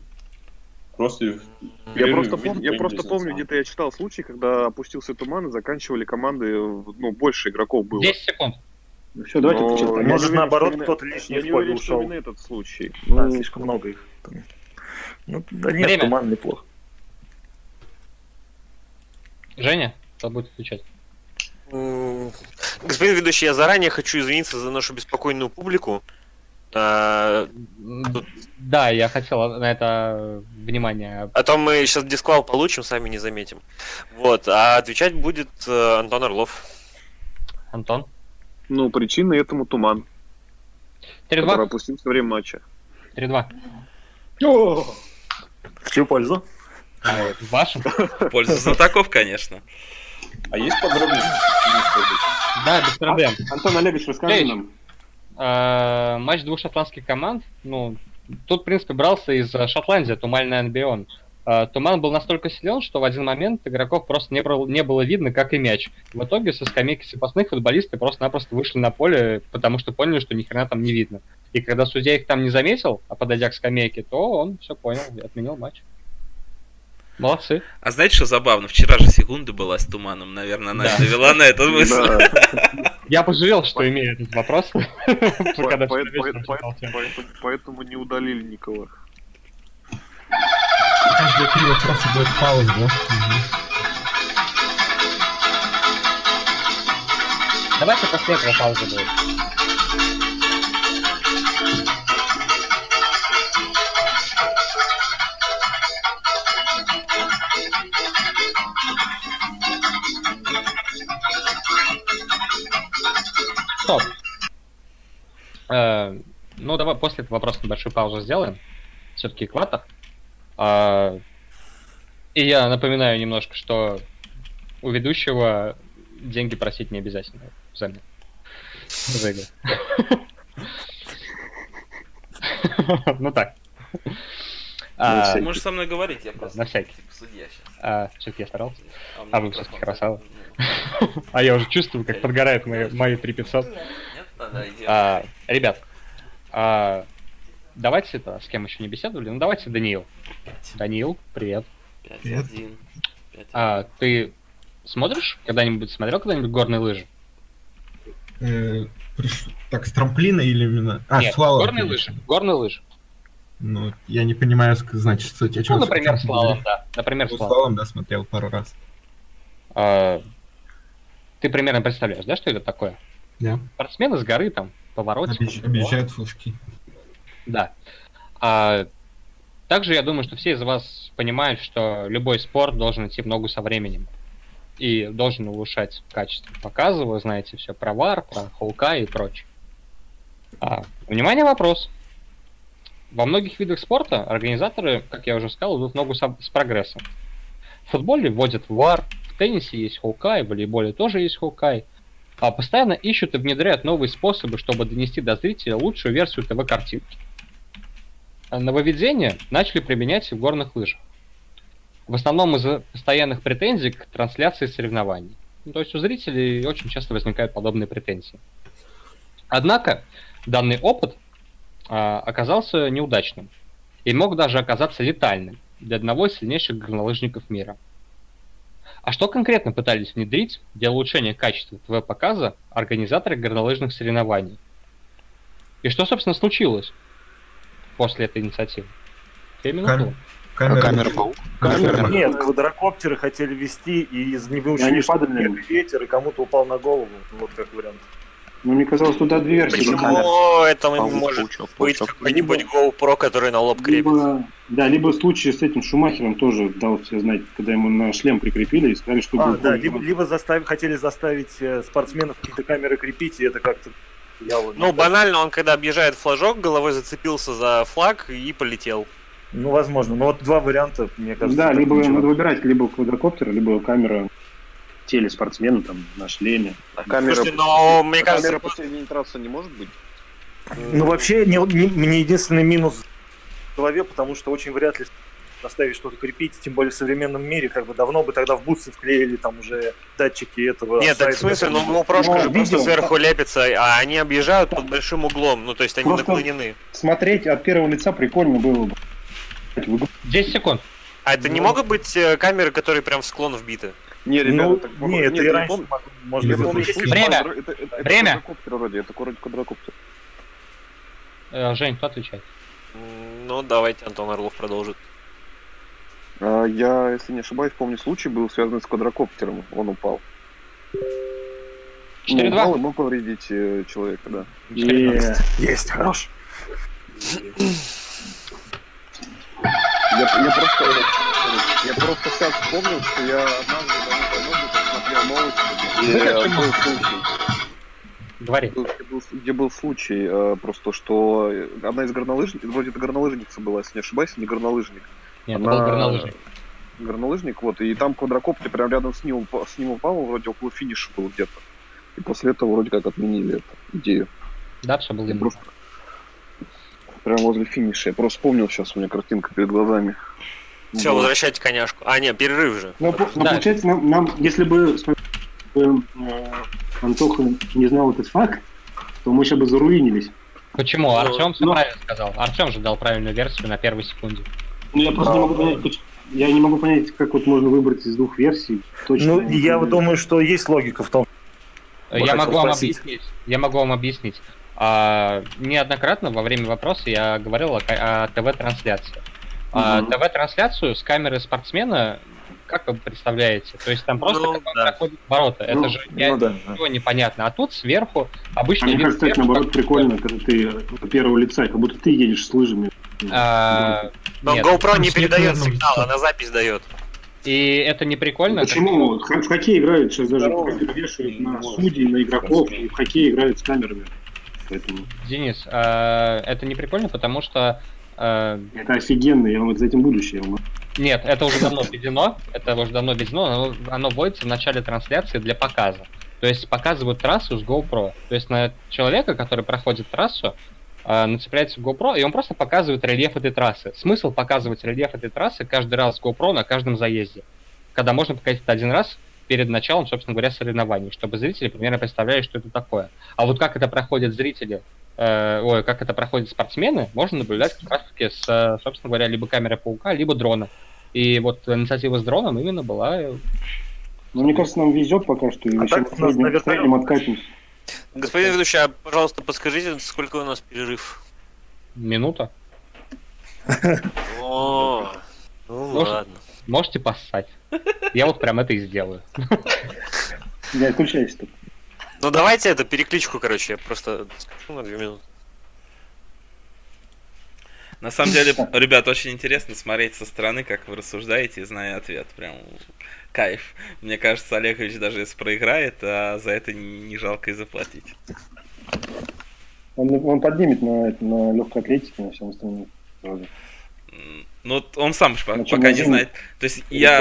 Просто в Я просто, помню, я просто помню, национальных. где-то я читал случай, когда опустился туман и заканчивали команды, ну, больше игроков было. 10 секунд. Все, давайте Но Может, уверен, наоборот, что именно- кто-то лишний Я в не уверен, что ушел. именно этот случай. Да, Ну, слишком много их. там. Ну, да нет, Время. туман неплохо. Женя, кто будет отвечать? Господин ведущий, я заранее хочу извиниться за нашу беспокойную публику. А, Да, я хотел на это внимание. а то мы сейчас дисквал получим, сами не заметим. Вот, а отвечать будет э, Антон Орлов. Антон. ну, причина этому туман, который 3-2. опустился во время матча. 3-2. В чью пользу? В вашем? В пользу знатоков, конечно. А есть подробности? Да, без проблем. Антон Олегович, расскажи нам. Э, Матч двух шотландских команд. Ну, тут, в принципе, брался из э, Шотландии, Тумальный Альбион. Э, Туман был настолько силен, что в один момент игроков просто не, было- не было видно, как и мяч. В итоге со скамейки запасных футболисты просто-напросто вышли на поле, потому что поняли, что ни хрена там не видно. И когда судья их там не заметил, а подойдя к скамейке, то он все понял и отменил матч. Молодцы. А знаете, что забавно? Вчера же секунда была с туманом, наверное, она Да. навела на эту мысль. Да. Я пожалел, что имею этот вопрос. Поэтому не удалили никого. Каждые три вопроса будет пауза, да? Давайте после этого пауза будет. После этого вопроса небольшую паузу сделаем. Все-таки экватор. А, и я напоминаю немножко, что у ведущего деньги просить не обязательно взамен. За игры. Ну так. А. Можешь со мной говорить, я просто На всякий. типа судья сейчас. а, Все-таки я старался. меня А вы всё-таки красава. А я уже чувствую, как подгорают мои, мои 3500. Нет? Тогда иди. А, ребят, а, давайте это, с кем еще не беседовали, ну давайте Даниил. Даниил, привет. 5-1. А, ты смотришь когда-нибудь, смотрел когда-нибудь горные лыжи? Э, приш- Так, с трамплина или именно... А, Нет, с вала, горные конечно. лыжи. Горные лыжи. Ну, я не понимаю, значит, кстати, о чем Ну, например, слалом, да. Например, Ну, слалом. слалом, да, смотрел пару раз. А, ты примерно представляешь, да, что это такое? Да. Спортсмены с горы там, поворотик. Объезж- Объезжают флажки. Да. А, также я думаю, что все из вас понимают, что любой спорт должен идти в ногу со временем. И должен улучшать качество показа. Вы знаете все про вар, про холка и прочее. А, внимание, вопрос. Во многих видах спорта организаторы, как я уже сказал, идут в ногу со- с прогрессом. В футболе вводят вар, в теннисе есть холкай, в волейболе тоже есть холкай. А постоянно ищут и внедряют новые способы, чтобы донести до зрителя лучшую версию ТВ-картинки. А Нововведения начали применять в горных лыжах. В основном из-за постоянных претензий к трансляции соревнований. Ну, то есть у зрителей очень часто возникают подобные претензии. Однако данный опыт а, оказался неудачным и мог даже оказаться летальным для одного из сильнейших горнолыжников мира. А что конкретно пытались внедрить для улучшения качества ТВ-показа организаторы горнолыжных соревнований? И что, собственно, случилось после этой инициативы? Кам- Камера, Камера паук. Камера. Нет, квадрокоптеры хотели вести, и из не выучили, что падали. ветер, и кому-то упал на голову. Вот как вариант. Ну, мне казалось, туда две версии. было камер. Почему это Паук, может паучок, быть какой-нибудь GoPro, который на лоб крепится? Либо, да, либо случай с этим Шумахером тоже дал все знать, когда ему на шлем прикрепили и сказали, что... А, да, либо, либо заставить, хотели заставить э, спортсменов какие-то камеры крепить, и это как-то... Я вот- Ну, банально, он когда объезжает флажок, головой зацепился за флаг и полетел. Ну, возможно. Но вот два варианта, мне кажется. Да, либо ничего. надо выбирать либо квадрокоптер, либо камера в теле спортсмена там на шлеме. А камера, Слушайте, но мне а кажется, камера посередине трассы не может быть? Ну, вообще, не, не- мне единственный минус в голове, потому что очень вряд ли заставить что-то крепить, тем более в современном мире, как бы давно бы тогда в бутсы вклеили там уже датчики этого. Нет, так в сайта. смысле, ну GoPro Ну, же просто видео. сверху лепится, а они объезжают под большим углом, ну то есть они Просто- наклонены. Смотреть от первого лица прикольно было бы. Вы 10 секунд. А это не Ну. могут быть э, камеры, которые прям в склон вбиты? Не, ребята, Ну, так, не, это нет, и я раньше, помню- может быть, помню, Время. это- это- это Время. квадрокоптер вроде, это квад- квадрокоптер. Э, Жень, кто отвечает? Ну, давайте Антон Орлов продолжит. А, я, если не ошибаюсь, помню случай был связан с квадрокоптером. Он упал. Ну, 4-2. упал и мог повредить э, человека, да. Е, Есть, хорош. Я, я просто, я просто сейчас вспомнил, что я однажды давно-давно смотрел новости, где был случай, Говори. где был, где был случай э, просто, что одна из горнолыжников, вроде это горнолыжница была, если не ошибаюсь, не горнолыжник, Нет, это был Она- горнолыжник. горнолыжник, вот, и там квадрокоптер прям рядом с ним, с ним упал, вроде около финиша был где-то. И после этого вроде как отменили эту идею. Да, все было именно. просто прям возле финиша. Я просто вспомнил сейчас, у меня картинка перед глазами. Все, Была. возвращайте коняшку. А, нет, перерыв же. Ну, ну, Да. получается, нам, нам, если бы э, Антоха не знал этот факт, то мы сейчас бы заруинились. Почему? Ну, Артем все ну- правильно сказал. Артем же дал правильную версию на первой секунде. Ну, я просто не могу понять, поч- я не могу понять, как вот можно выбрать из двух версий. Точно. Ну, я думаю, что есть логика в том, Я могу вам спросить. объяснить. Я могу вам объяснить. А, неоднократно во время вопроса я говорил о, о ТВ-трансляции. А, Мгм. ТВ-трансляцию с камеры спортсмена, как вы представляете? То есть там просто Ну, как он да. проходит ворота. Ну, Это же ну да. да. ничего непонятно. А тут сверху А обычный мне вид кажется, сверху, наоборот как- прикольно, когда ты первого лица, как будто ты едешь с лыжами. А, Но нет. GoPro не с передает сигнал, она запись дает. И это не прикольно. Почему? Х- В хоккей играют сейчас даже вешают на судей, на игроков, и в хоккей играют с камерами. Поэтому Денис, а, это не прикольно, потому что а, это офигенно, я вам за этим будущее. вам- Нет, это уже давно введено, это уже давно введено, оно, оно вводится в начале трансляции для показа. То есть показывают трассу с GoPro. То есть на человека, который проходит трассу, э, нацепляется GoPro, и он просто показывает рельеф этой трассы. Смысл показывать рельеф этой трассы каждый раз с GoPro на каждом заезде. Когда можно показать это один раз перед началом, собственно говоря, соревнований, чтобы зрители примерно представляли, что это такое. А вот как это проходят зрители э, ой, как это проходят спортсмены, можно наблюдать как раз-таки с, собственно говоря, либо камеры паука, либо дрона. И вот инициатива с дроном именно была... э, Ну, мне кажется, нам везет пока что. И А так в у нас среднем- на в среднем откатимся. Господин ведущий, а, пожалуйста, подскажите, сколько у нас перерыв? Минута. О, ну ладно. Можете поссать. Я вот прям это и сделаю. Я отключаюсь тут. Ну давайте это перекличку, короче, я просто скажу на две минуты. На самом деле, ребят, очень интересно смотреть со стороны, как вы рассуждаете, и зная ответ. Прям кайф. Мне кажется, Олегович даже если проиграет, а за это не жалко и заплатить. Он, он поднимет на, на легкой атлетике, на всем остальном. Ну, вот он сам ж по- На чем пока не знает. То есть я,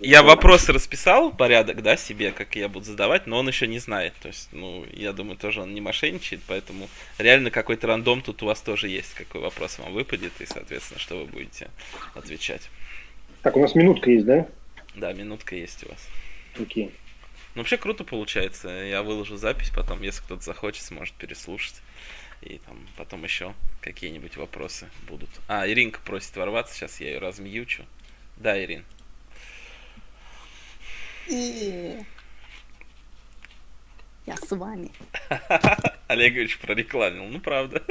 я была. вопросы расписал, порядок, да, себе, как я буду задавать, но он еще не знает. То есть, ну, я думаю, тоже он не мошенничает, поэтому реально какой-то рандом тут у вас тоже есть, какой вопрос вам выпадет, и, соответственно, что вы будете отвечать. Так, у нас минутка есть, да? Да, минутка есть у вас. Окей. Ну, вообще круто получается. Я выложу запись, потом, если кто-то захочет, сможет переслушать. И там потом еще какие-нибудь вопросы будут. А, Иринка просит ворваться, сейчас я ее размьючу. Да, Ирин. И... Я с вами. Олегович прорекламил, ну правда.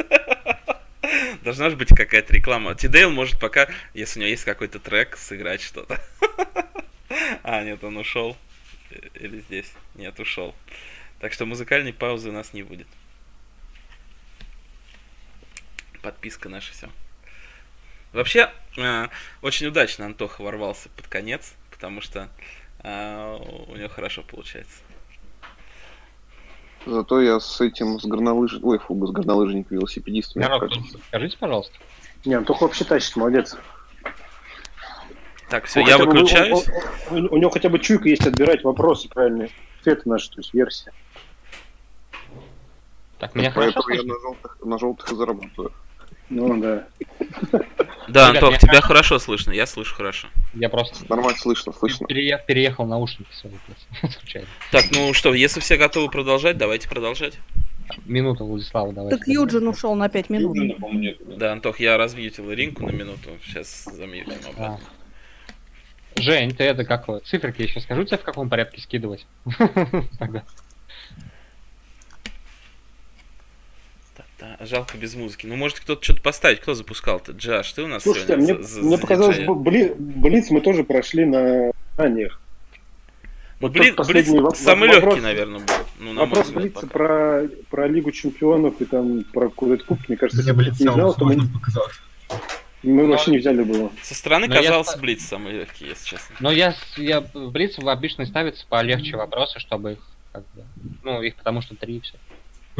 Должна же быть какая-то реклама. Тидейл может пока, если у него есть какой-то трек, сыграть что-то. А, нет, он ушел. Э, Или здесь? Нет, ушел. Так что музыкальной паузы у нас не будет. Подписка наша все. Вообще, э, очень удачно Антоха ворвался под конец, потому что э, у него хорошо получается. Зато я с этим, с горнолыжником, ой, фу, с горнолыжником, велосипедистом. Народ, скажите, пожалуйста. Не, Антоха вообще тащит, молодец. Так, все, я хотя бы- выключаюсь. он- он- у него хотя бы чуйка есть отбирать вопросы правильные. Ответы наши, то есть версия. Так, меня хорошо Поэтому я слышно? на желтых, на желтых и зарабатываю. Ну да. Да, Ребят, Антох, я- тебя хорошо слышно, я слышу хорошо. Я просто Нормально слышно, слышно. переех- переехал наушники свои случайно. Так, ну что, если все готовы продолжать, давайте продолжать. Минуту, Владислава, давайте. Так Юджин ушел на пять минут. Юджина, нет. да. Да, Антох, я развьютил Иринку на минуту, сейчас замьютим А. обратно. Жень, ты это как циферки еще скажу тебе, в каком порядке скидывать? Тогда. Да, жалко без музыки. Ну, может, кто-то что-то поставить. Кто запускал-то? Джаш, ты у нас Слушайте, а мне, сегодня за- за- мне за показалось, бли- Блиц мы тоже прошли на знаниях. Ну, вот последний Блиц воп- самый вопрос- легкий, наверное, был. Ну, на Вопрос взгляд, Блица пока. про, про Лигу Чемпионов и там про какой-то кубок, мне кажется, если бы Блиц не знал, то мы, показался. мы вообще не взяли бы его. Со стороны Но я казался ста- Блиц самый легкий, если честно. Но я, я в Блиц обычно ставится полегче вопросы, чтобы их как бы, ну, их потому что три и все.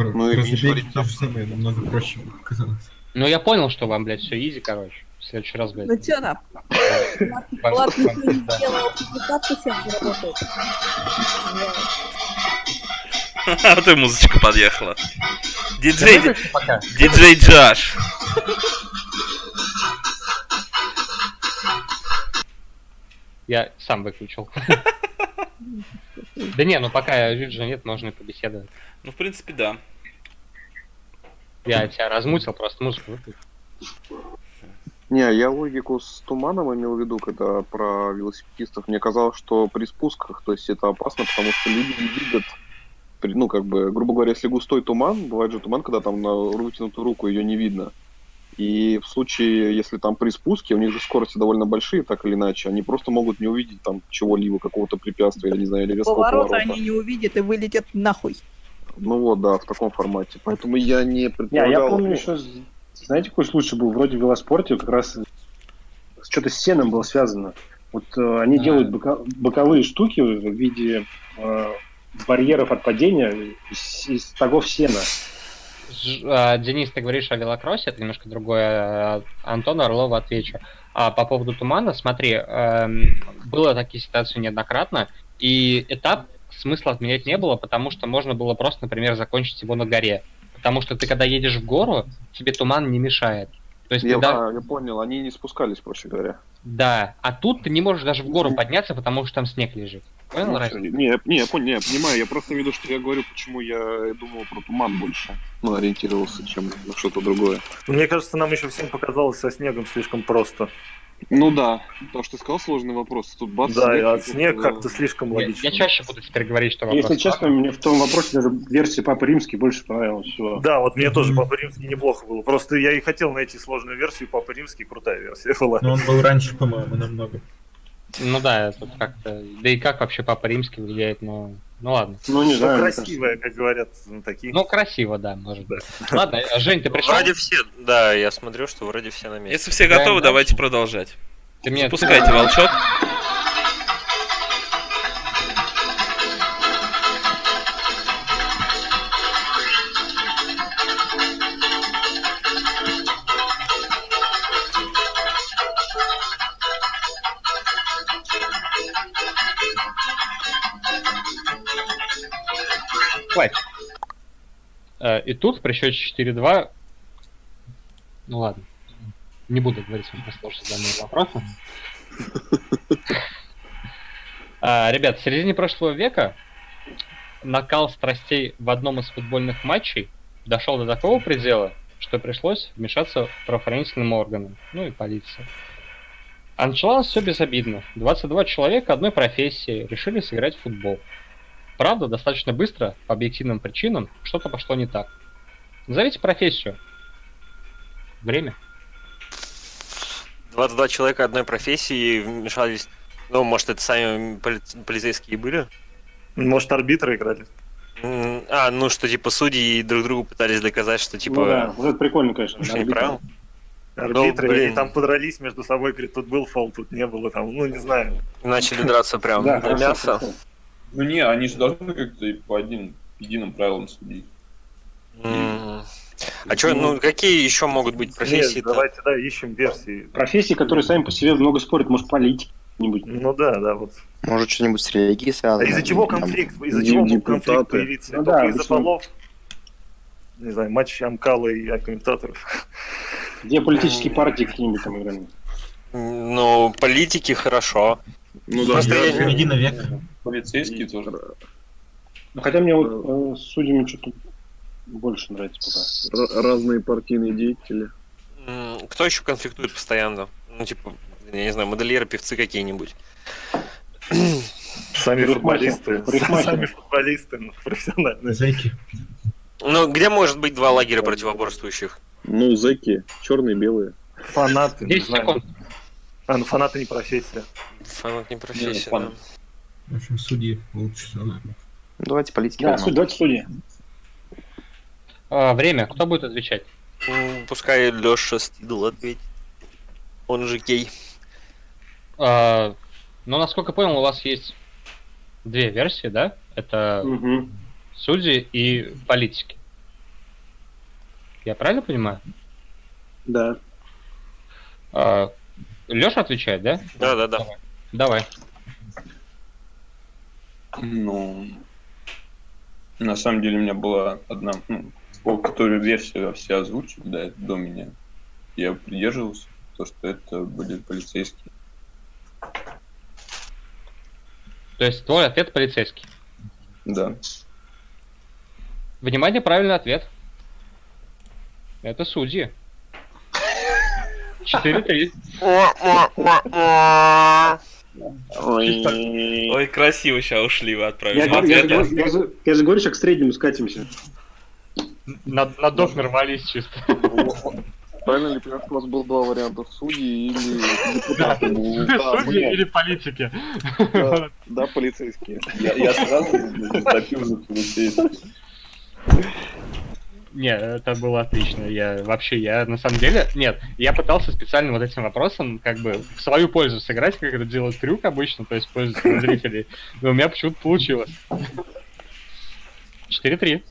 Ну и то же самое, намного проще показалось. Ну, я понял, что вам, блядь, все изи, короче. В следующий раз, блядь. Ну чё там? не пизда. сделал публикацию, всем заработает. Вот и музычка подъехала. Диджей, диджей Джаш. Я сам выключил. Да не, ну пока Юджина нет, можно и побеседовать. Ну, в принципе, да. Я тебя размутил, просто музыку. Не, я логику с туманом имел в виду, когда про велосипедистов. Мне казалось, что при спусках, то есть это опасно, потому что люди не видят, ну, как бы, грубо говоря, если густой туман, бывает же туман, когда там на вытянутую руку ее не видно. И в случае, если там при спуске, у них же скорости довольно большие, так или иначе, они просто могут не увидеть там чего-либо, какого-то препятствия, я не знаю, или резкого Поворота поворота. они не увидят и вылетят нахуй. Ну вот, да, в таком формате. Поэтому я не Не, предполагал... я помню еще, знаете, какой случай был? Вроде в велоспорте как раз что-то с сеном было связано. Вот э, они А. делают бока- боковые штуки в виде э, барьеров от падения из, из тогов сена. Ж- а, Денис, ты говоришь о велокроссе, это немножко другое. а, Антону Орлову отвечу. А по поводу тумана, смотри, эм, было такие ситуации неоднократно, и этап смысла отменять не было, потому что можно было просто, например, закончить его на горе. Потому что ты, когда едешь в гору, тебе туман не мешает. То есть Я, ты да- а, я понял, они не спускались, проще говоря. Да, а тут ты не можешь даже в гору подняться, потому что там снег лежит. Понял, Ну, Не, я- не, я понял, не, я понимаю, я просто имею в виду, что я говорю, почему я думал про туман больше. Ну, ориентировался, чем на что-то другое. Мне кажется, нам еще всем показалось со снегом слишком просто. Ну да, потому что ты сказал сложный вопрос, тут бац, Да, снег, а снег тут, как-то слишком Я, логично. я чаще буду теперь говорить, что вопрос. Если честно, мне в том вопросе даже версия Папы Римский больше понравилась всего. Да, вот мне тоже. Папа Римский неплохо было. Просто я и хотел найти сложную версию, Папа Римский крутая версия была. Но он был раньше, по-моему, намного. Ну да, это как-то... Да и как вообще Папа Римский влияет, ну... Ну ладно. Ну, не Ну, знаю. мне красивая, как говорят, ну, такие. Ну, красиво, да, может быть. Ладно, Жень, ты пришел? Вроде все, да, я смотрю, что вроде все на месте. Если все готовы, давайте продолжать. Ты мне Запускайте волчок. И тут при счете 4-2... Ну ладно. Не буду говорить вам послушать данные вопросы. А, Ребят, в середине прошлого века накал страстей в одном из футбольных матчей дошел до такого предела, что пришлось вмешаться правоохранительным органам, ну и полиции. А началось все безобидно. 22 человека одной профессии решили сыграть в футбол. Правда, достаточно быстро, по объективным причинам, что-то пошло не так. Назовите профессию. Время. 22 человека одной профессии вмешались. Ну, может, это сами поли- полицейские были? Может, арбитры играли? А, ну что, типа, судьи друг другу пытались доказать, что, кажется. Ну да, типа, вот это прикольно, конечно. нарушение арбитр. правил. Арбитры, блин. они там подрались между собой, говорит, тут был фол, тут не было, там, ну, не знаю. Начали драться прям Да, на мясо. Ну не, они же должны как-то и по одним единым правилам судить. М. А что, ну, какие еще могут быть Нет, профессии-то? давайте, да, ищем версии. Профессии, которые сами по себе много спорят, может, политики нибудь. Ну да, да, вот. Может, что-нибудь с религией А связано? из-за чего конфликт? Из-за чего мог конфликт появиться? Ну Только да, из-за полов? Не знаю, матч Амкала и а, комментаторов. Где политические партии какие-нибудь там играли. М, Ну, политики хорошо. Ну да, Просто я- я- Середина века. Полицейские тоже. Ну, хотя мне вот э, с судьями что-то больше нравится пока. ра- разные партийные деятели. Кто еще конфликтует постоянно? Ну, типа, я не знаю, модельеры, певцы какие-нибудь. Сами футболисты. Сами футболисты ну, профессиональные. Зайки. Ну, где может быть два лагеря противоборствующих? Ну, зэки, черные, белые. Фанаты, не 10 знаю. А, ну фанаты не профессия. Фанат не профессия, фан. да. В общем, судьи лучше всего. наверное. Давайте политики. Да, судь, давайте судьи. А, время. Кто будет отвечать? Пускай Леша Стидл ответит. Он же гей. А, ну, насколько я понял, у вас есть две версии, да? Это Мгм. судьи и политики. Я правильно понимаю? Да. Леша отвечает, да? Да, да, да. Давай. Ну, на самом деле у меня была одна, ну, по которую версию все озвучили, да, до меня. Я придерживался, то, что это были полицейские. То есть твой ответ полицейский. Да. Внимание, правильный ответ. Это судьи. 4-3. Ой. Ой, красиво сейчас ушли вы Я, отправили. я, я, ответ. я, я же- я же говорю, сейчас к среднему скатимся. На, на доф рвались чисто. Правильно ли понимаю, что у вас было два варианта, судьи или депутаты? Ну, да, Судьи или политики? да, полицейские. Я, я сразу топил за полицейских. Не, это было отлично. Я вообще, я на самом деле, нет, я пытался специально вот этим вопросом как бы в свою пользу сыграть, как это делает трюк обычно, то есть пользуясь зрителей. Но у меня почему-то получилось. 4-3.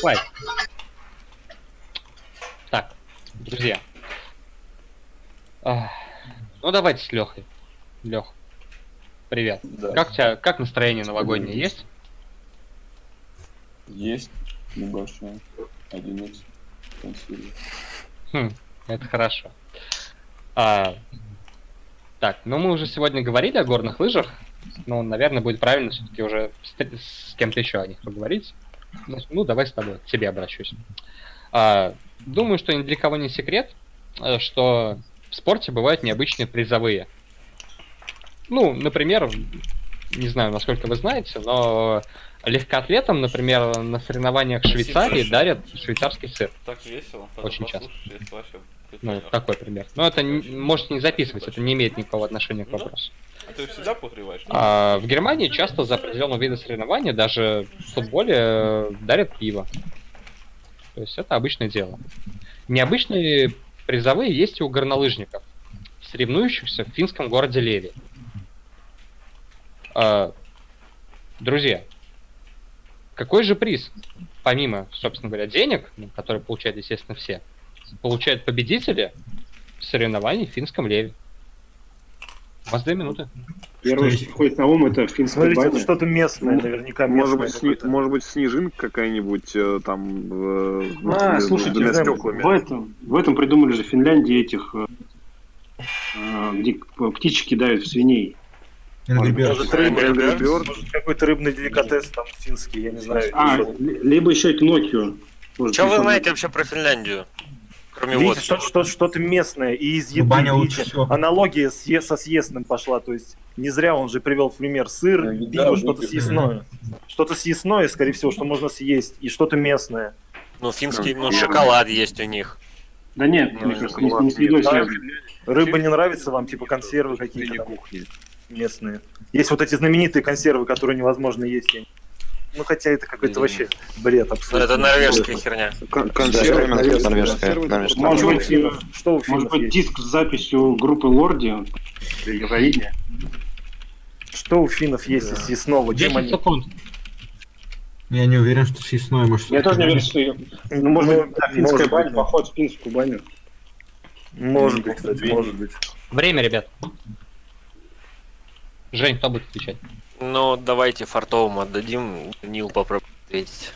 Хватит. Так, Друзья. Ах, Ну давайте с Лехой. Лех, привет. Да. Как у тебя, как настроение новогоднее есть? Есть небольшое. 11 консилий. Хм, это хорошо. А, так, ну мы уже сегодня говорили о горных лыжах. Ну, наверное, будет правильно все-таки уже с, с кем-то еще о них поговорить. Ну, ну, давай с тобой, к тебе обращусь. А, думаю, что ни для кого не секрет, э, что в спорте бывают необычные призовые. Ну, например, не знаю, насколько вы знаете, но легкоатлетам, например, на соревнованиях Швейцарии дарят швейцарский сыр. Так весело. Очень часто. Ну, такой пример. Но это н- можете не записывать, это не имеет никакого отношения к Ну вопросу. А ты всегда погреваешь? А в Германии часто за определенного вида соревнований, даже в футболе, э, дарят пиво. То есть это обычное дело. Необычные призовые есть и у горнолыжников, соревнующихся в финском городе Леви. А, друзья, какой же приз, помимо, собственно говоря, денег, ну, которые получают, естественно, все, получают победители соревнований в финском Леве? У вас две минуты. Первое, что приходит на ум, это финская Смотрите, это баня. что-то местное, наверняка Может местное быть, сни- может быть, снежинка какая-нибудь э, там э, А, с слушайте, двумя стеклами. В этом, в этом придумали же в Финляндии этих, э, э, где птички кидают в свиней. Может, может, какой-то рыбный деликатес там финский, я не знаю. А, либо еще это Nokia. Может, Что вы знаете вообще про Финляндию? Кроме Видите, водки. что, что, что-то местное и из Ну, еды. баня видите, лучше всего. Аналогия с, е- со съестным пошла, то есть не зря он же привел в пример сыр, Да, пиво, что-то съестное. Что-то съестное, скорее всего, что можно съесть, и что-то местное. Ну, финский, ну, Ну, шоколад есть у них. Да нет, Ну, мне кажется, ладно, не, не с едой да. связано. Рыба не нравится вам, типа консервы какие-то местные. Есть вот эти знаменитые консервы, которые невозможно есть. я не- Ну, хотя это какой-то вообще бред Ну, абсолютно. это норвежская херня. Консервы, норвежская, Может что у быть, финнов? Что у Может быть, есть? диск с записью группы Лорди или. Что у финнов есть из съестного? Чем 10 они? секунд. Я не уверен, что съестное может Я тоже не уверен, что... Ну, может быть, да, финская баня, поход в финскую баню. Может быть, кстати, может быть. Время, ребят. Жень, кто будет отвечать? Ну, давайте фартовому отдадим. Нил попробует ответить.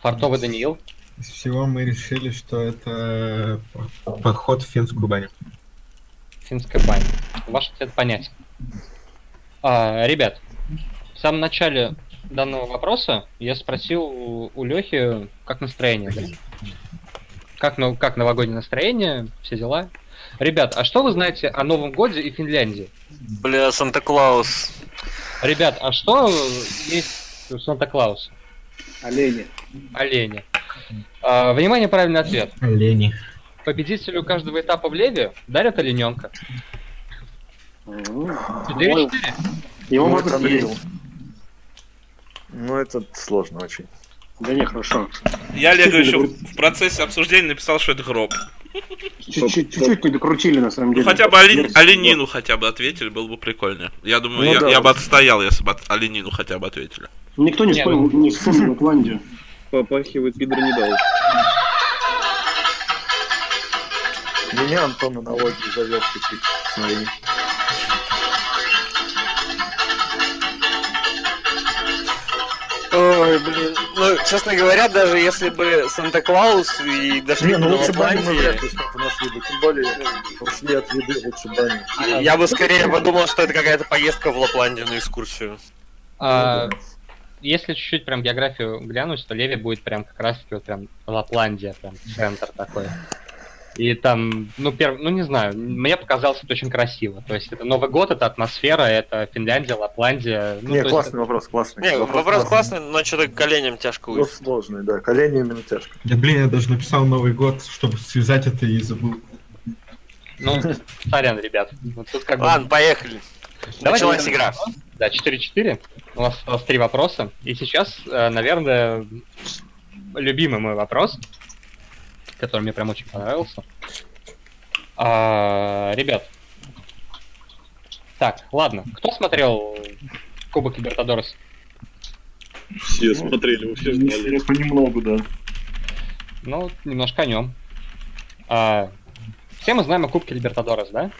Фартовый Даниил. Из всего мы решили, что это поход в финскую баню. Финская баня. Ваш ответ понятен. А, ребят, в самом начале данного вопроса я спросил у, у Лехи, как настроение, да? Как, ну, как новогоднее настроение, все дела. Ребят, а что вы знаете о Новом Годе и Финляндии? Бля, Санта-Клаус. Ребят, а что есть у Санта-Клауса? Олени. Олени. А, внимание, правильный ответ. Лени. Победителю каждого этапа в Леве дарят олененка. М, 4-4. Его Ну, можно съесть. Ну, это сложно очень. Да не, хорошо. Я Олегу еще в процессе обсуждения написал, что это гроб. Чуть-чуть не докрутили, на самом Ну деле. хотя бы олень- оленину хотя бы ответили, было бы прикольно. Я думаю, Ну я, да. я бы отстоял, если бы от- оленину хотя бы ответили. Никто не Не, вспомнил, не вспомнил Лапландию. Попахивает гидронедал. Меня Антон аналогии завел чуть-чуть. Смотри. Ой, блин. Ну, честно говоря, даже если бы Санта-Клаус и дошли Не, бы ну до лучше баню мы Лапландии, вряд ли что-то нашли бы. Тем более, ушли от еды, лучше баню. я бы скорее подумал, что это какая-то поездка в Лапландию на экскурсию. А, если чуть-чуть прям географию глянуть, то Леви будет прям как раз-таки вот прям Лапландия, прям центр такой. И там, ну, перв... ну не знаю, мне показалось это очень красиво. То есть это Новый год, это атмосфера, это Финляндия, Лапландия. Ну, Не, классный вопрос, классный. Не, вопрос классный, но что-то коленям тяжко Ну, уйти. сложный, да. Колени именно тяжко. Да блин, я даже написал Новый год, чтобы связать это и забыл. Ну, сорян, ребят. Вот тут как бы- Ладно, поехали. Давайте Началась начнем. игра. Да, 4-4. У нас осталось три вопроса. И сейчас, э, наверное, любимый мой вопрос, который мне прям очень понравился. А, ребят. Так, ладно. Кто смотрел Кубок Либертадорес? Все смотрели, вы все знали. Понемногу, да. Ну, немножко о нем. А, все мы знаем о Кубке Либертадорес, да?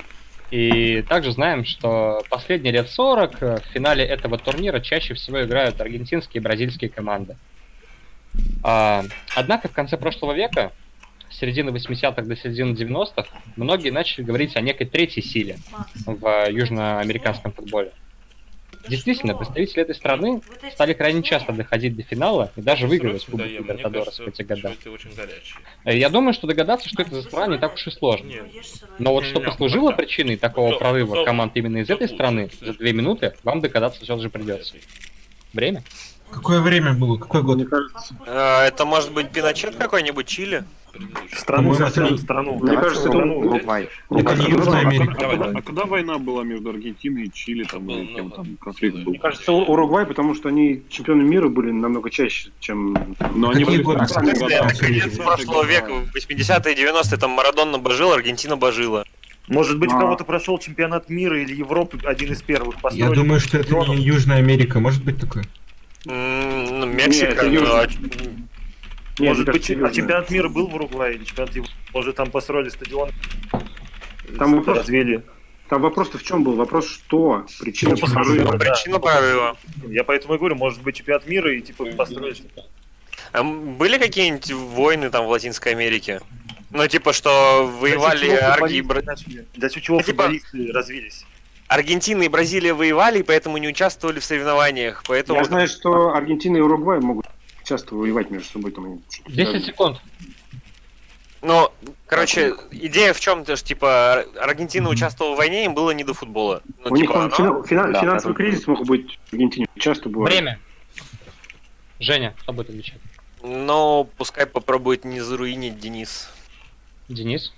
И также знаем, что последние лет 40 э, в финале этого турнира чаще всего играют аргентинские и бразильские команды. А, однако в конце прошлого века, середины 80-х до середины 90-х, многие начали говорить о некой третьей силе в южноамериканском футболе. Действительно, представители этой страны стали крайне часто доходить до финала и даже выигрывать Срочно Кубок Либертадорес в эти года. Э, Я думаю, что догадаться, что это за страна, не так уж и сложно. Нет. Но вот что послужило причиной такого прорыва команд именно из этой страны за две минуты, вам догадаться все же придется. Время? Какое время было? Какой год? Мне кажется, А, Это может быть Пиночет какой-нибудь, Чили? Предыдущий. Страну, скажи, это- страну. Мне кажется, это страну. Уругвай. Это не Южная Америка. А когда, а война была между Аргентиной и Чили, там, Ну, или кем ну, там конфликт был? мне кажется, У- Уругвай, потому что они чемпионы мира были намного чаще, чем... Но они были это конец Прошлого века, 80-е, 90-е, там Марадонна божил, Аргентина божила. Может быть, у А. кого-то прошел чемпионат мира или Европы, один из первых Я построили. думаю, что это не Южная Америка. Может быть такое? М, ну, Нет, Мексика, это ну, Южный. а Нет, Может быть, кажется, а чемпионат мира был в Уругвае или чемпионат Европы? Может, там построили стадион? Там вопрос- развели. Там вопрос-то в чем был? Вопрос, что? Причина Ну, прорыва. Да. причина прорыва. Я поэтому и говорю, может быть, чемпионат мира и типа построили. А были какие-нибудь войны там в Латинской Америке? Ну, типа, что воевали Арги... и футболисты Бра- начали- Для чего Ну, типа- футболисты развились? Аргентина и Бразилия воевали, и поэтому не участвовали в соревнованиях. Поэтому Я знаю, что Аргентина и Уругвай могут часто воевать между собой. Там, они что-то 10 связано. секунд. Ну, короче, идея в чем-то, что типа Ар- Аргентина участвовала в войне, им было не до футбола. Ну, У них типа, он оно- фина- фина- Да, финансовый да. кризис мог быть в Аргентине. Часто бывает. Время. Женя, кто будет отвечать? Но пускай попробует не заруинить Денис. Денис?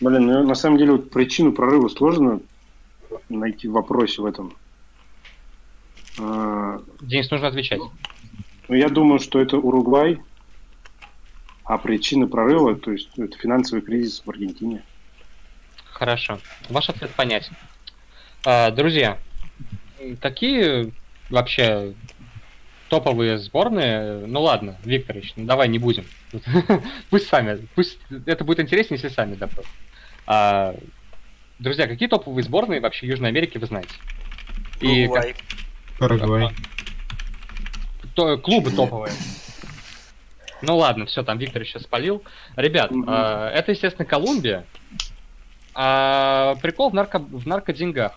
Блин, ну, на самом деле вот причину прорыва сложно найти в вопросе в этом. А, Денис, нужно отвечать. Ну, я думаю, что это Уругвай, а причина прорыва, то есть это финансовый кризис в Аргентине. Хорошо. Ваш ответ понятен. А, друзья, какие вообще топовые сборные? Ну ладно, Викторович, ну давай не будем. Пусть сами, пусть это будет интереснее, если сами добавят. А, друзья, какие топовые сборные вообще Южной Америки вы знаете? И как- Уругвай. Парагвай. То, клубы топовые. Ну ладно, все, там Виктор еще спалил. Ребят, Мгм. а, это, естественно, Колумбия. А прикол в, нарко... в наркоденьгах.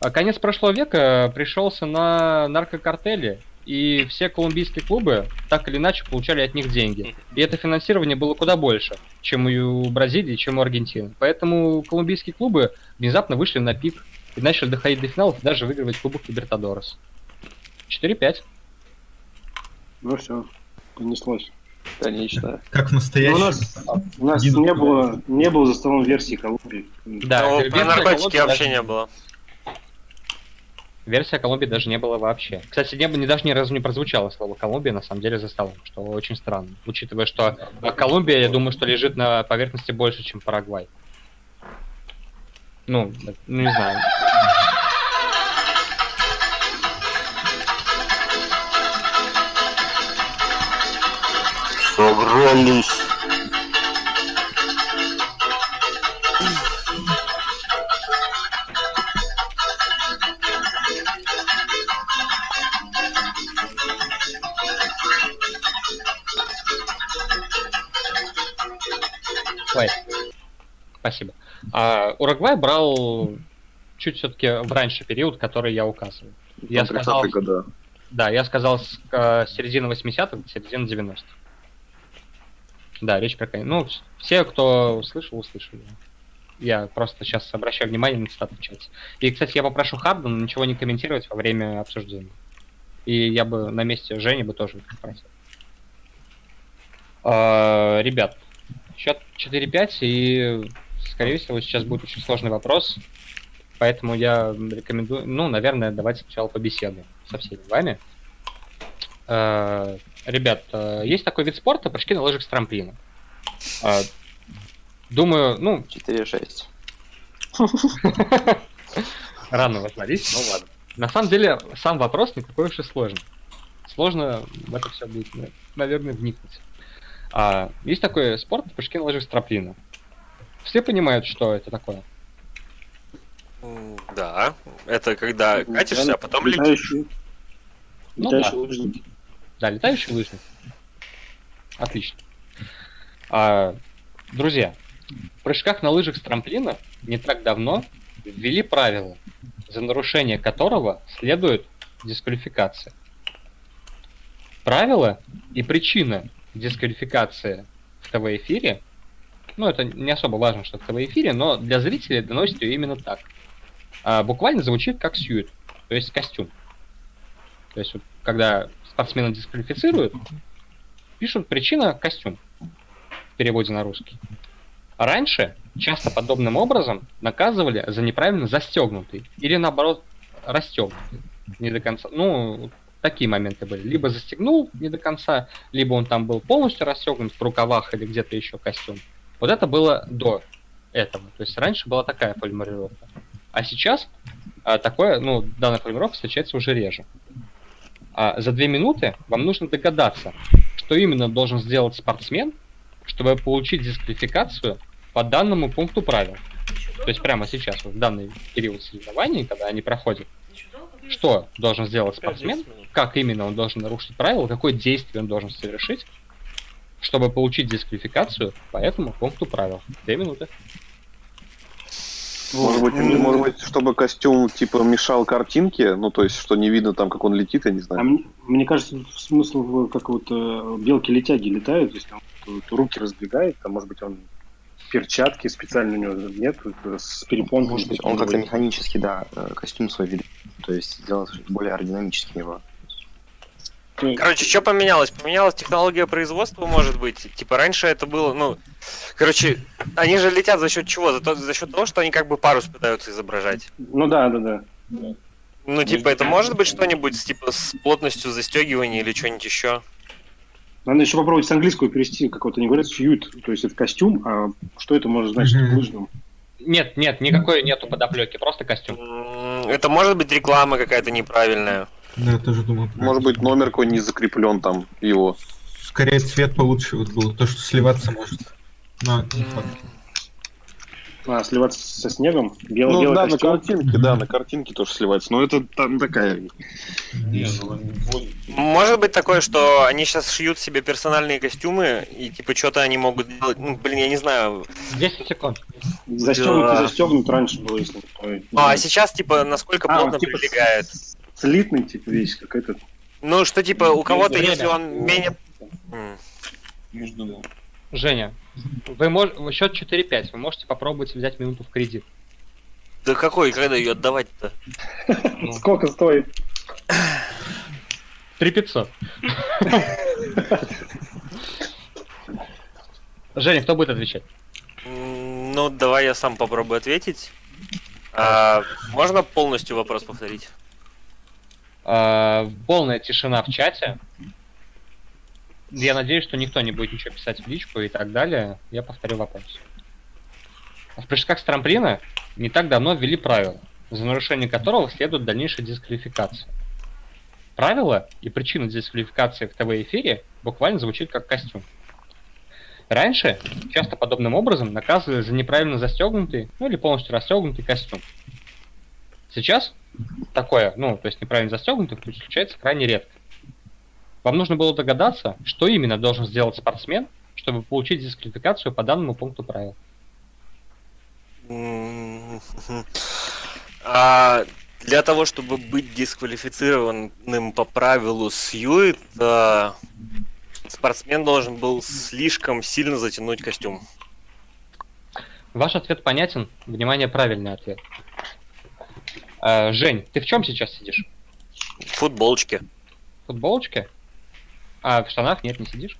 А Конец прошлого века пришелся на наркокартели, и все колумбийские клубы так или иначе получали от них деньги. И это финансирование было куда больше, чем у Бразилии, чем у Аргентины. Поэтому колумбийские клубы внезапно вышли на пик и начали доходить до финалов и даже выигрывать Кубок Либертадорес. 4-5. Ну все, понеслось. Конечно. Как в Ну, у настоящем. нас, у нас Один. не было, не было за столом версии Колумбии. Да, версия про наркотики вообще даже- не было. Версия Колумбии даже не было вообще. Кстати, не, не- даже ни разу не прозвучало слово Колумбия на самом деле за столом, что очень странно. Учитывая, что э, Колумбия, я думаю, что лежит на поверхности больше, чем Парагвай. Ну, э, ну не знаю. Собрались. Ой. Спасибо. А, Уругвай брал чуть все-таки в раньше период, который я указывал. Я сказал, 30-е года. да, я сказал с э, середины 80-х до середины 90-х. Да, речь про конец. Ну, все, кто слышал, услышали. Я просто сейчас обращаю внимание на цитаты в чате. И, кстати, я попрошу Хардена ничего не комментировать во время обсуждения. И я бы на месте Жени бы тоже попросил. А, ребят, счет 4-5, и, скорее всего, сейчас будет очень сложный вопрос. Поэтому я рекомендую, ну, наверное, давайте сначала побеседуем со всеми вами. Э, Ребят, э, есть такой вид спорта, прыжки на лыжах с трамплина. Э, Думаю, ну, 4-6. рано возмолить, ну ладно. На самом деле, сам вопрос не такой уж и сложный. Сложно в это все будет, ну, наверное, вникнуть. А, есть такой спорт прыжки на лыжах с трамплина. Все понимают, что это такое. Да, это когда катишься, а потом летишь. Ну да. лыжники. Да, летающий лыжник. Отлично. А, друзья, в прыжках на лыжах с трамплина не так давно ввели правило, за нарушение которого следует дисквалификация. Правило и причина дисквалификации в ТВ-эфире, ну, это не особо важно, что в ТВ-эфире, но для зрителей доносит ее именно так. А, буквально звучит как сьют, то есть костюм. То есть, когда спортсмена дисквалифицируют, пишут причина костюм в переводе на русский. Раньше часто подобным образом наказывали за неправильно застегнутый или наоборот расстегнутый не до конца. Ну, такие моменты были. Либо застегнул не до конца, либо он там был полностью расстегнут в рукавах или где-то еще костюм. Вот это было до этого. То есть раньше была такая формулировка. А сейчас а, такое, ну, данная формулировка встречается уже реже. А за две минуты вам нужно догадаться, что именно должен сделать спортсмен, чтобы получить дисквалификацию по данному пункту правил. То есть прямо сейчас, в данный период соревнований, когда они проходят, что должен сделать спортсмен, как именно он должен нарушить правила, какое действие он должен совершить, чтобы получить дисквалификацию по этому пункту правил. Две минуты. Может быть, Ну, может быть, чтобы костюм типа мешал картинке, ну то есть, что не видно там, как он летит, я не А знаю. мне, мне кажется, тут смысл в как вот э, белки-летяги летают, то есть там вот руки раздвигает, там, может быть, он перчатки специально у него нет, э, с перепонками. Может быть, он как-то механически, да, э, костюм свой ведет. То есть сделать более аэродинамическим его. Короче, что поменялось? Поменялась технология производства, может быть. Типа раньше это было, ну, короче, они же летят за счет чего? За, то- за счет того, что они как бы парус пытаются изображать. Ну да, да, да. Ну, типа, это может быть что-нибудь с, типа с плотностью застегивания или что-нибудь еще? Надо еще попробовать с английского перевести, как вот они говорят, сьют, то есть это костюм, а что это может значить Мгм. в лыжном? Нет, нет, никакой нету подоплеки, просто костюм. Это может быть реклама какая-то неправильная. Да, я тоже думал. Может быть, номер какой не закреплен там его. Скорее цвет получше вот был, то, что сливаться может. Но не факт. А, сливаться со снегом? Бел, Ну белый да, на костюм? картинке, да, на картинке тоже сливается. Но это там такая. Может быть такое, что они сейчас шьют себе персональные костюмы, и типа что-то они могут делать. Ну, блин, я не знаю. 10 секунд. Застегнут Да. и застегнут раньше было, если. Ну, а сейчас, типа, насколько А, плотно типа прилегает. Слитный, типа, весь, как этот. Ну, что, типа, у кого-то, если он менее... Между. Женя, вы мож... счет 4-5, вы можете попробовать взять минуту в кредит. Да какой, когда ее отдавать-то? Сколько стоит? 3500. Женя, кто будет отвечать? Ну, давай я сам попробую ответить. А, можно полностью вопрос повторить? А, полная тишина в чате. Я надеюсь, что никто не будет ничего писать в личку и так далее. Я повторю вопрос. В прыжках с трамплина не так давно ввели правила, за нарушение которого следует дальнейшая дисквалификация. Правило и причина дисквалификации в ТВ-эфире буквально звучит как костюм. Раньше часто подобным образом наказывали за неправильно застегнутый, ну или полностью расстегнутый костюм. Сейчас такое, ну, то есть неправильно застегнутый, случается крайне редко. Вам нужно было догадаться, что именно должен сделать спортсмен, чтобы получить дисквалификацию по данному пункту правил. А, для того, чтобы быть дисквалифицированным по правилу Сьюит, а, спортсмен должен был слишком сильно затянуть костюм. Ваш ответ понятен. Внимание, правильный ответ. А, Жень, ты в чем сейчас сидишь? В футболочке. В футболочке? А в штанах нет, не сидишь?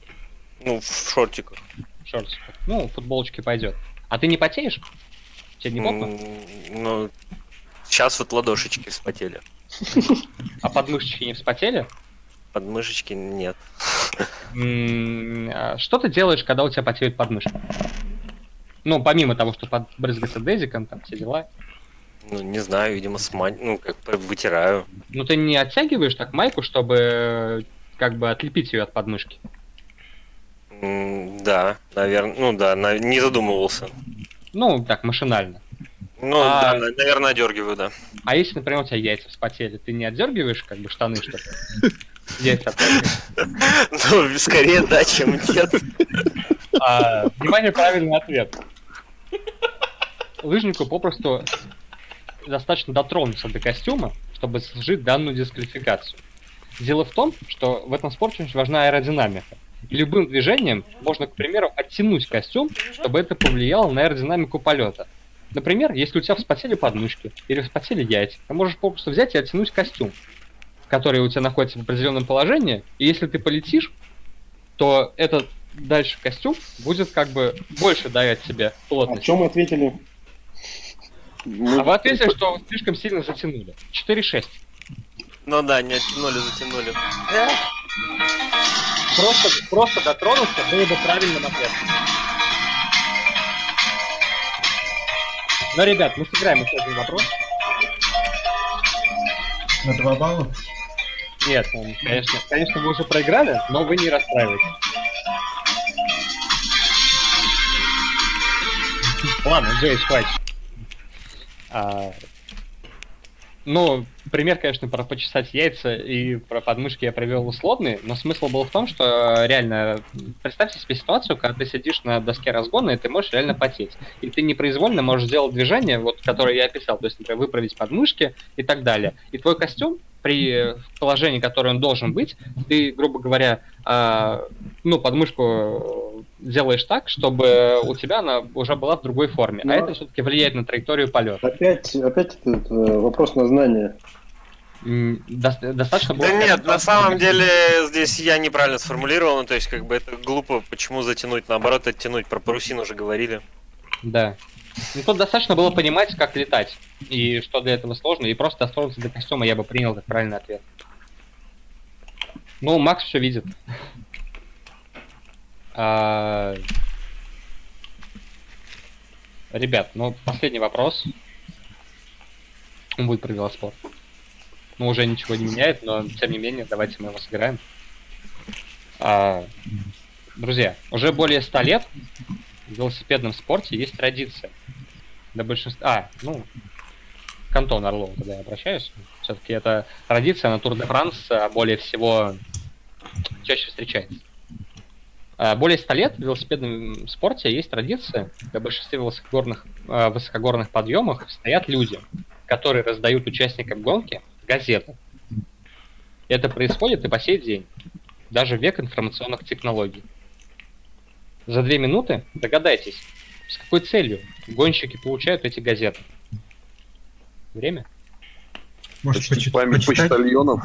Ну, в шортиках. В шортиках. Ну, в футболочке пойдет. А ты не потеешь? Тебе не? М, Ну, сейчас вот ладошечки вспотели. А подмышечки не вспотели? Подмышечки нет. А Что ты делаешь, когда у тебя потеют подмышки? Ну, помимо того, что подбрызгаться дезиком, там все дела. Ну, не знаю, видимо, смань... Ну, как вытираю. Ну, ты не оттягиваешь так майку, чтобы как бы отлепить ее от подмышки? Да, наверное, ну да, на- не задумывался. Ну, так, машинально. Ну, А- да, на- наверное, одергиваю, да. А если, например, у тебя яйца вспотели, ты не отдергиваешь как бы штаны, чтобы яйца отдергивать? Ну, скорее да, чем нет. А, Внимание, правильный ответ. Лыжнику попросту достаточно дотронуться до костюма, чтобы совершить данную дисквалификацию. Дело в том, что в этом спорте очень важна аэродинамика. И любым движением можно, к примеру, оттянуть костюм, чтобы это повлияло на аэродинамику полета. Например, если у тебя вспотели подмышки или вспотели яйца, ты можешь попросту взять и оттянуть костюм, который у тебя находится в определенном положении, и если ты полетишь, то этот дальше костюм будет как бы больше давать тебе плотность. чем мы ответили? А вы ответили, что слишком сильно затянули. 4-6. Ну да, не оттянули, затянули. Просто, просто дотронуться было бы правильным ответом. Но, ребят, мы сыграем еще один вопрос. На два балла? Нет, ну, конечно, конечно, вы уже проиграли, но вы не расстраивайтесь. Ладно, Джейс, хватит. А, ну, пример, конечно, про почесать яйца и про подмышки я привел условный, но смысл был в том, что э, реально, представьте себе ситуацию, когда ты сидишь на доске разгона, и ты можешь реально потеть. И ты непроизвольно можешь сделать движение, вот, которое я описал, то есть, например, выправить подмышки и так далее. И твой костюм при э, положении, которое он должен быть, ты, грубо говоря, а, ну, подмышку делаешь так, чтобы у тебя она уже была в другой форме. Но- А это все-таки влияет на траекторию полета. Опять, опять этот э, вопрос на знание. Достаточно было... Да нет, на самом деле здесь я неправильно сформулировал, ну то есть как бы это глупо, почему затянуть, наоборот оттянуть, про парусин уже говорили. Да. Ну, тут достаточно было понимать, как летать, и что для этого сложно, и просто достроиться до костюма я бы принял как правильный ответ. Ну, Макс все видит. А, Ребят, ну, последний вопрос. Он будет про велоспорт. Ну, уже ничего не меняет, но, тем не менее, давайте мы его сыграем. А, Друзья, уже более 100 лет в велосипедном спорте есть традиция. Для большинства... А, ну, к Антону тогда я обращаюсь. Все-таки это традиция на Тур де Франс а, более всего чаще встречается. А, Более 100 лет в велосипедном спорте есть традиция. Для большинства высокогорных, а, высокогорных подъемах стоят люди, которые раздают участникам гонки газеты. Это происходит и по сей день. Даже в век информационных технологий. За две минуты догадайтесь, с какой целью гонщики получают эти газеты. Время? Может, Почти почит- память почитать? почтальонов.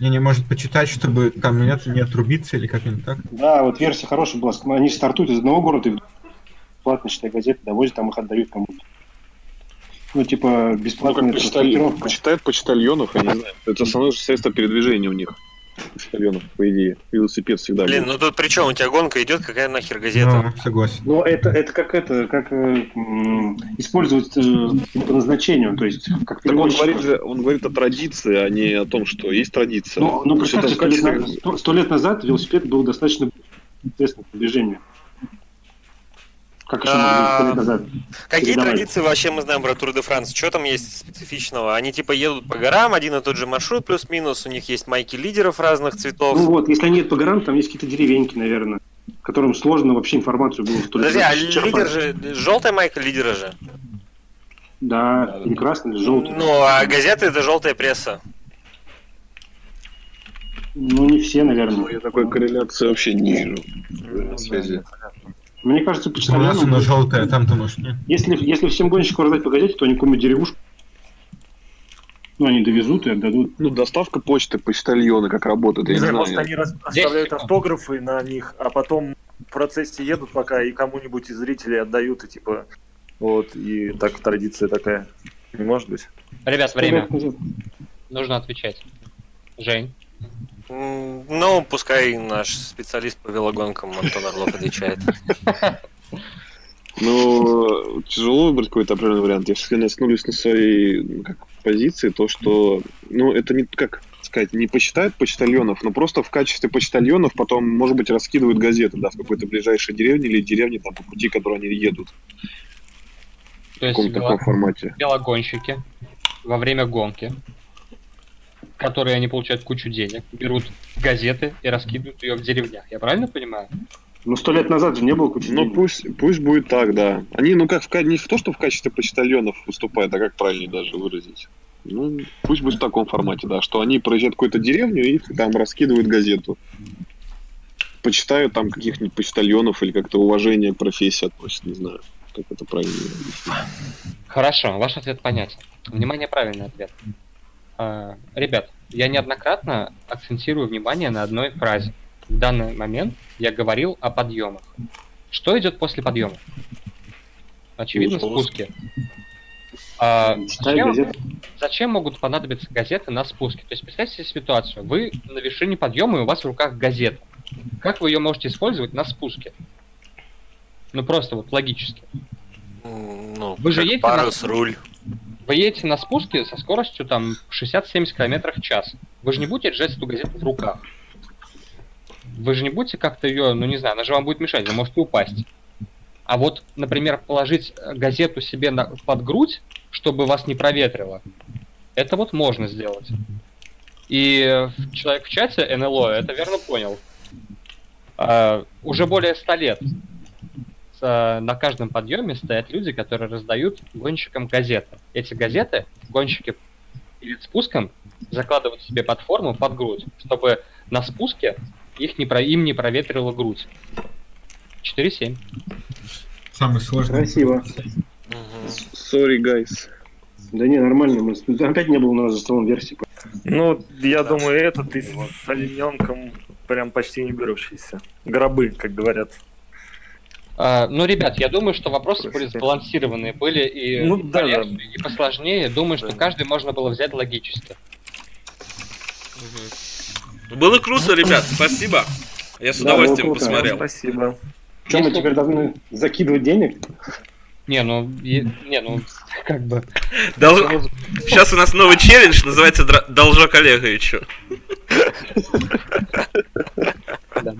Не-не, может почитать, чтобы там нет, не отрубиться или как-нибудь так? Да, вот версия хорошая была. Они стартуют из одного города и платно читают газеты, довозят, там их отдают кому-то. Ну, типа, Ну, бесплатная как почиталь- транспортировка. почитают почтальонов, я не знаю. Это основное средство передвижения у них. Почтальонов, по идее. Велосипед всегда Блин, был. ну тут при чем у тебя гонка идет, какая нахер газета? Ну, согласен. Но это, это как это, как э, использовать э, по назначению, то есть как Так он говорит, же, он говорит о традиции, а не о том, что есть традиция. Ну, ну представьте, сто лет, как- назад велосипед был достаточно известным движением. Как еще назад? Какие Передавай. традиции вообще мы знаем про Тур де Франс? Что там есть специфичного? Они типа едут по горам, один и тот же маршрут плюс-минус, у них есть майки лидеров разных цветов. Ну вот, если они едут по горам, там есть какие-то деревеньки, наверное, которым сложно вообще информацию было сто лет Подожди, а лидер же, желтая майка лидера же. Да, или красный, или желтый. Ну, а газеты это желтая пресса. Ну, не все, наверное. Я такой корреляции вообще не вижу. Связи. Мне кажется, У нас она желтая, там-то может нет. если, если всем гонщикам раздать по газете, то они какую-нибудь деревушку ну, они довезут и отдадут. Ну, доставка почты, почтальоны, как работают, я Не не знаю, знаю. может, они раз- оставляют автографы на них, а потом в процессе едут пока и кому-нибудь из зрителей отдают, и типа, вот, и так традиция такая. Не может быть? Ребят, время. Нужно отвечать. Жень. Ну, пускай наш специалист по велогонкам Антон Орлов отвечает. Ну, тяжело выбрать какой-то определенный вариант. Я все-таки наткнулись на своей ну, как, позиции, то, что, ну, это не как... сказать, не посчитают почтальонов, но просто в качестве почтальонов потом, может быть, раскидывают газеты, да, в какой-то ближайшей деревне или деревне там по пути, которой они едут. То В есть каком-то вело- таком формате. велогонщики во время гонки, которые они получают кучу денег, берут газеты и раскидывают ее в деревнях. Я правильно понимаю? Ну, сто лет назад же не было кучи Ну денег. пусть, пусть будет так, да. Они, ну как, в, не в то, что в качестве почтальонов выступают, а как правильно даже выразить. Ну, пусть будет в таком формате, да, что они проезжают какую-то деревню и там раскидывают газету. Почитают там каких-нибудь почтальонов или как-то уважение к профессии относят, не знаю, как это правильно. Хорошо, ваш ответ понятен. Внимание, правильный ответ. А, ребят, я неоднократно акцентирую внимание на одной фразе. В данный момент я говорил о подъемах. Что идет после подъема? Очевидно, Спуск. спуски. А, зачем, зачем могут понадобиться газеты на спуске? То есть представьте себе ситуацию. Вы на вершине подъема, и у вас в руках газета. Как вы ее можете использовать на спуске? Ну просто вот логически. Ну, Вы же едете на парус, спуск? руль. Вы едете на спуске со скоростью там 60-70 км в час. Вы же не будете держать эту газету в руках. Вы же не будете как-то ее, ну не знаю, она же вам будет мешать, вы можете упасть. А вот, например, положить э, газету себе на, под грудь, чтобы вас не проветрило, это вот можно сделать. И э, человек в чате НЛО это верно понял. А, уже более 100 лет с- на каждом подъеме стоят люди, которые раздают гонщикам газеты. Эти газеты гонщики перед спуском закладывают себе под форму, под грудь, чтобы на спуске их не про... им не проветрила грудь. 4-7. Самый сложный. Красиво. Sorry, guys. Да не, нормально. Мы... Опять не было у нас за столом версии. Ну, я думаю, этот и с олененком прям почти не берущийся. Гробы, как говорят. А, ну, ребят, я думаю, что вопросы были сбалансированные, были и, Ну, и да, полегче, да. и посложнее. Думаю, что каждый можно было взять логически. Было круто, ребят, спасибо. Я с Да, удовольствием круто. посмотрел. Спасибо. Что, мы Если- теперь должны закидывать денег? Не, ну, е- не, ну, как бы. Дол- Сейчас у нас новый челлендж, называется Дра- Должок Олеговичу. Да.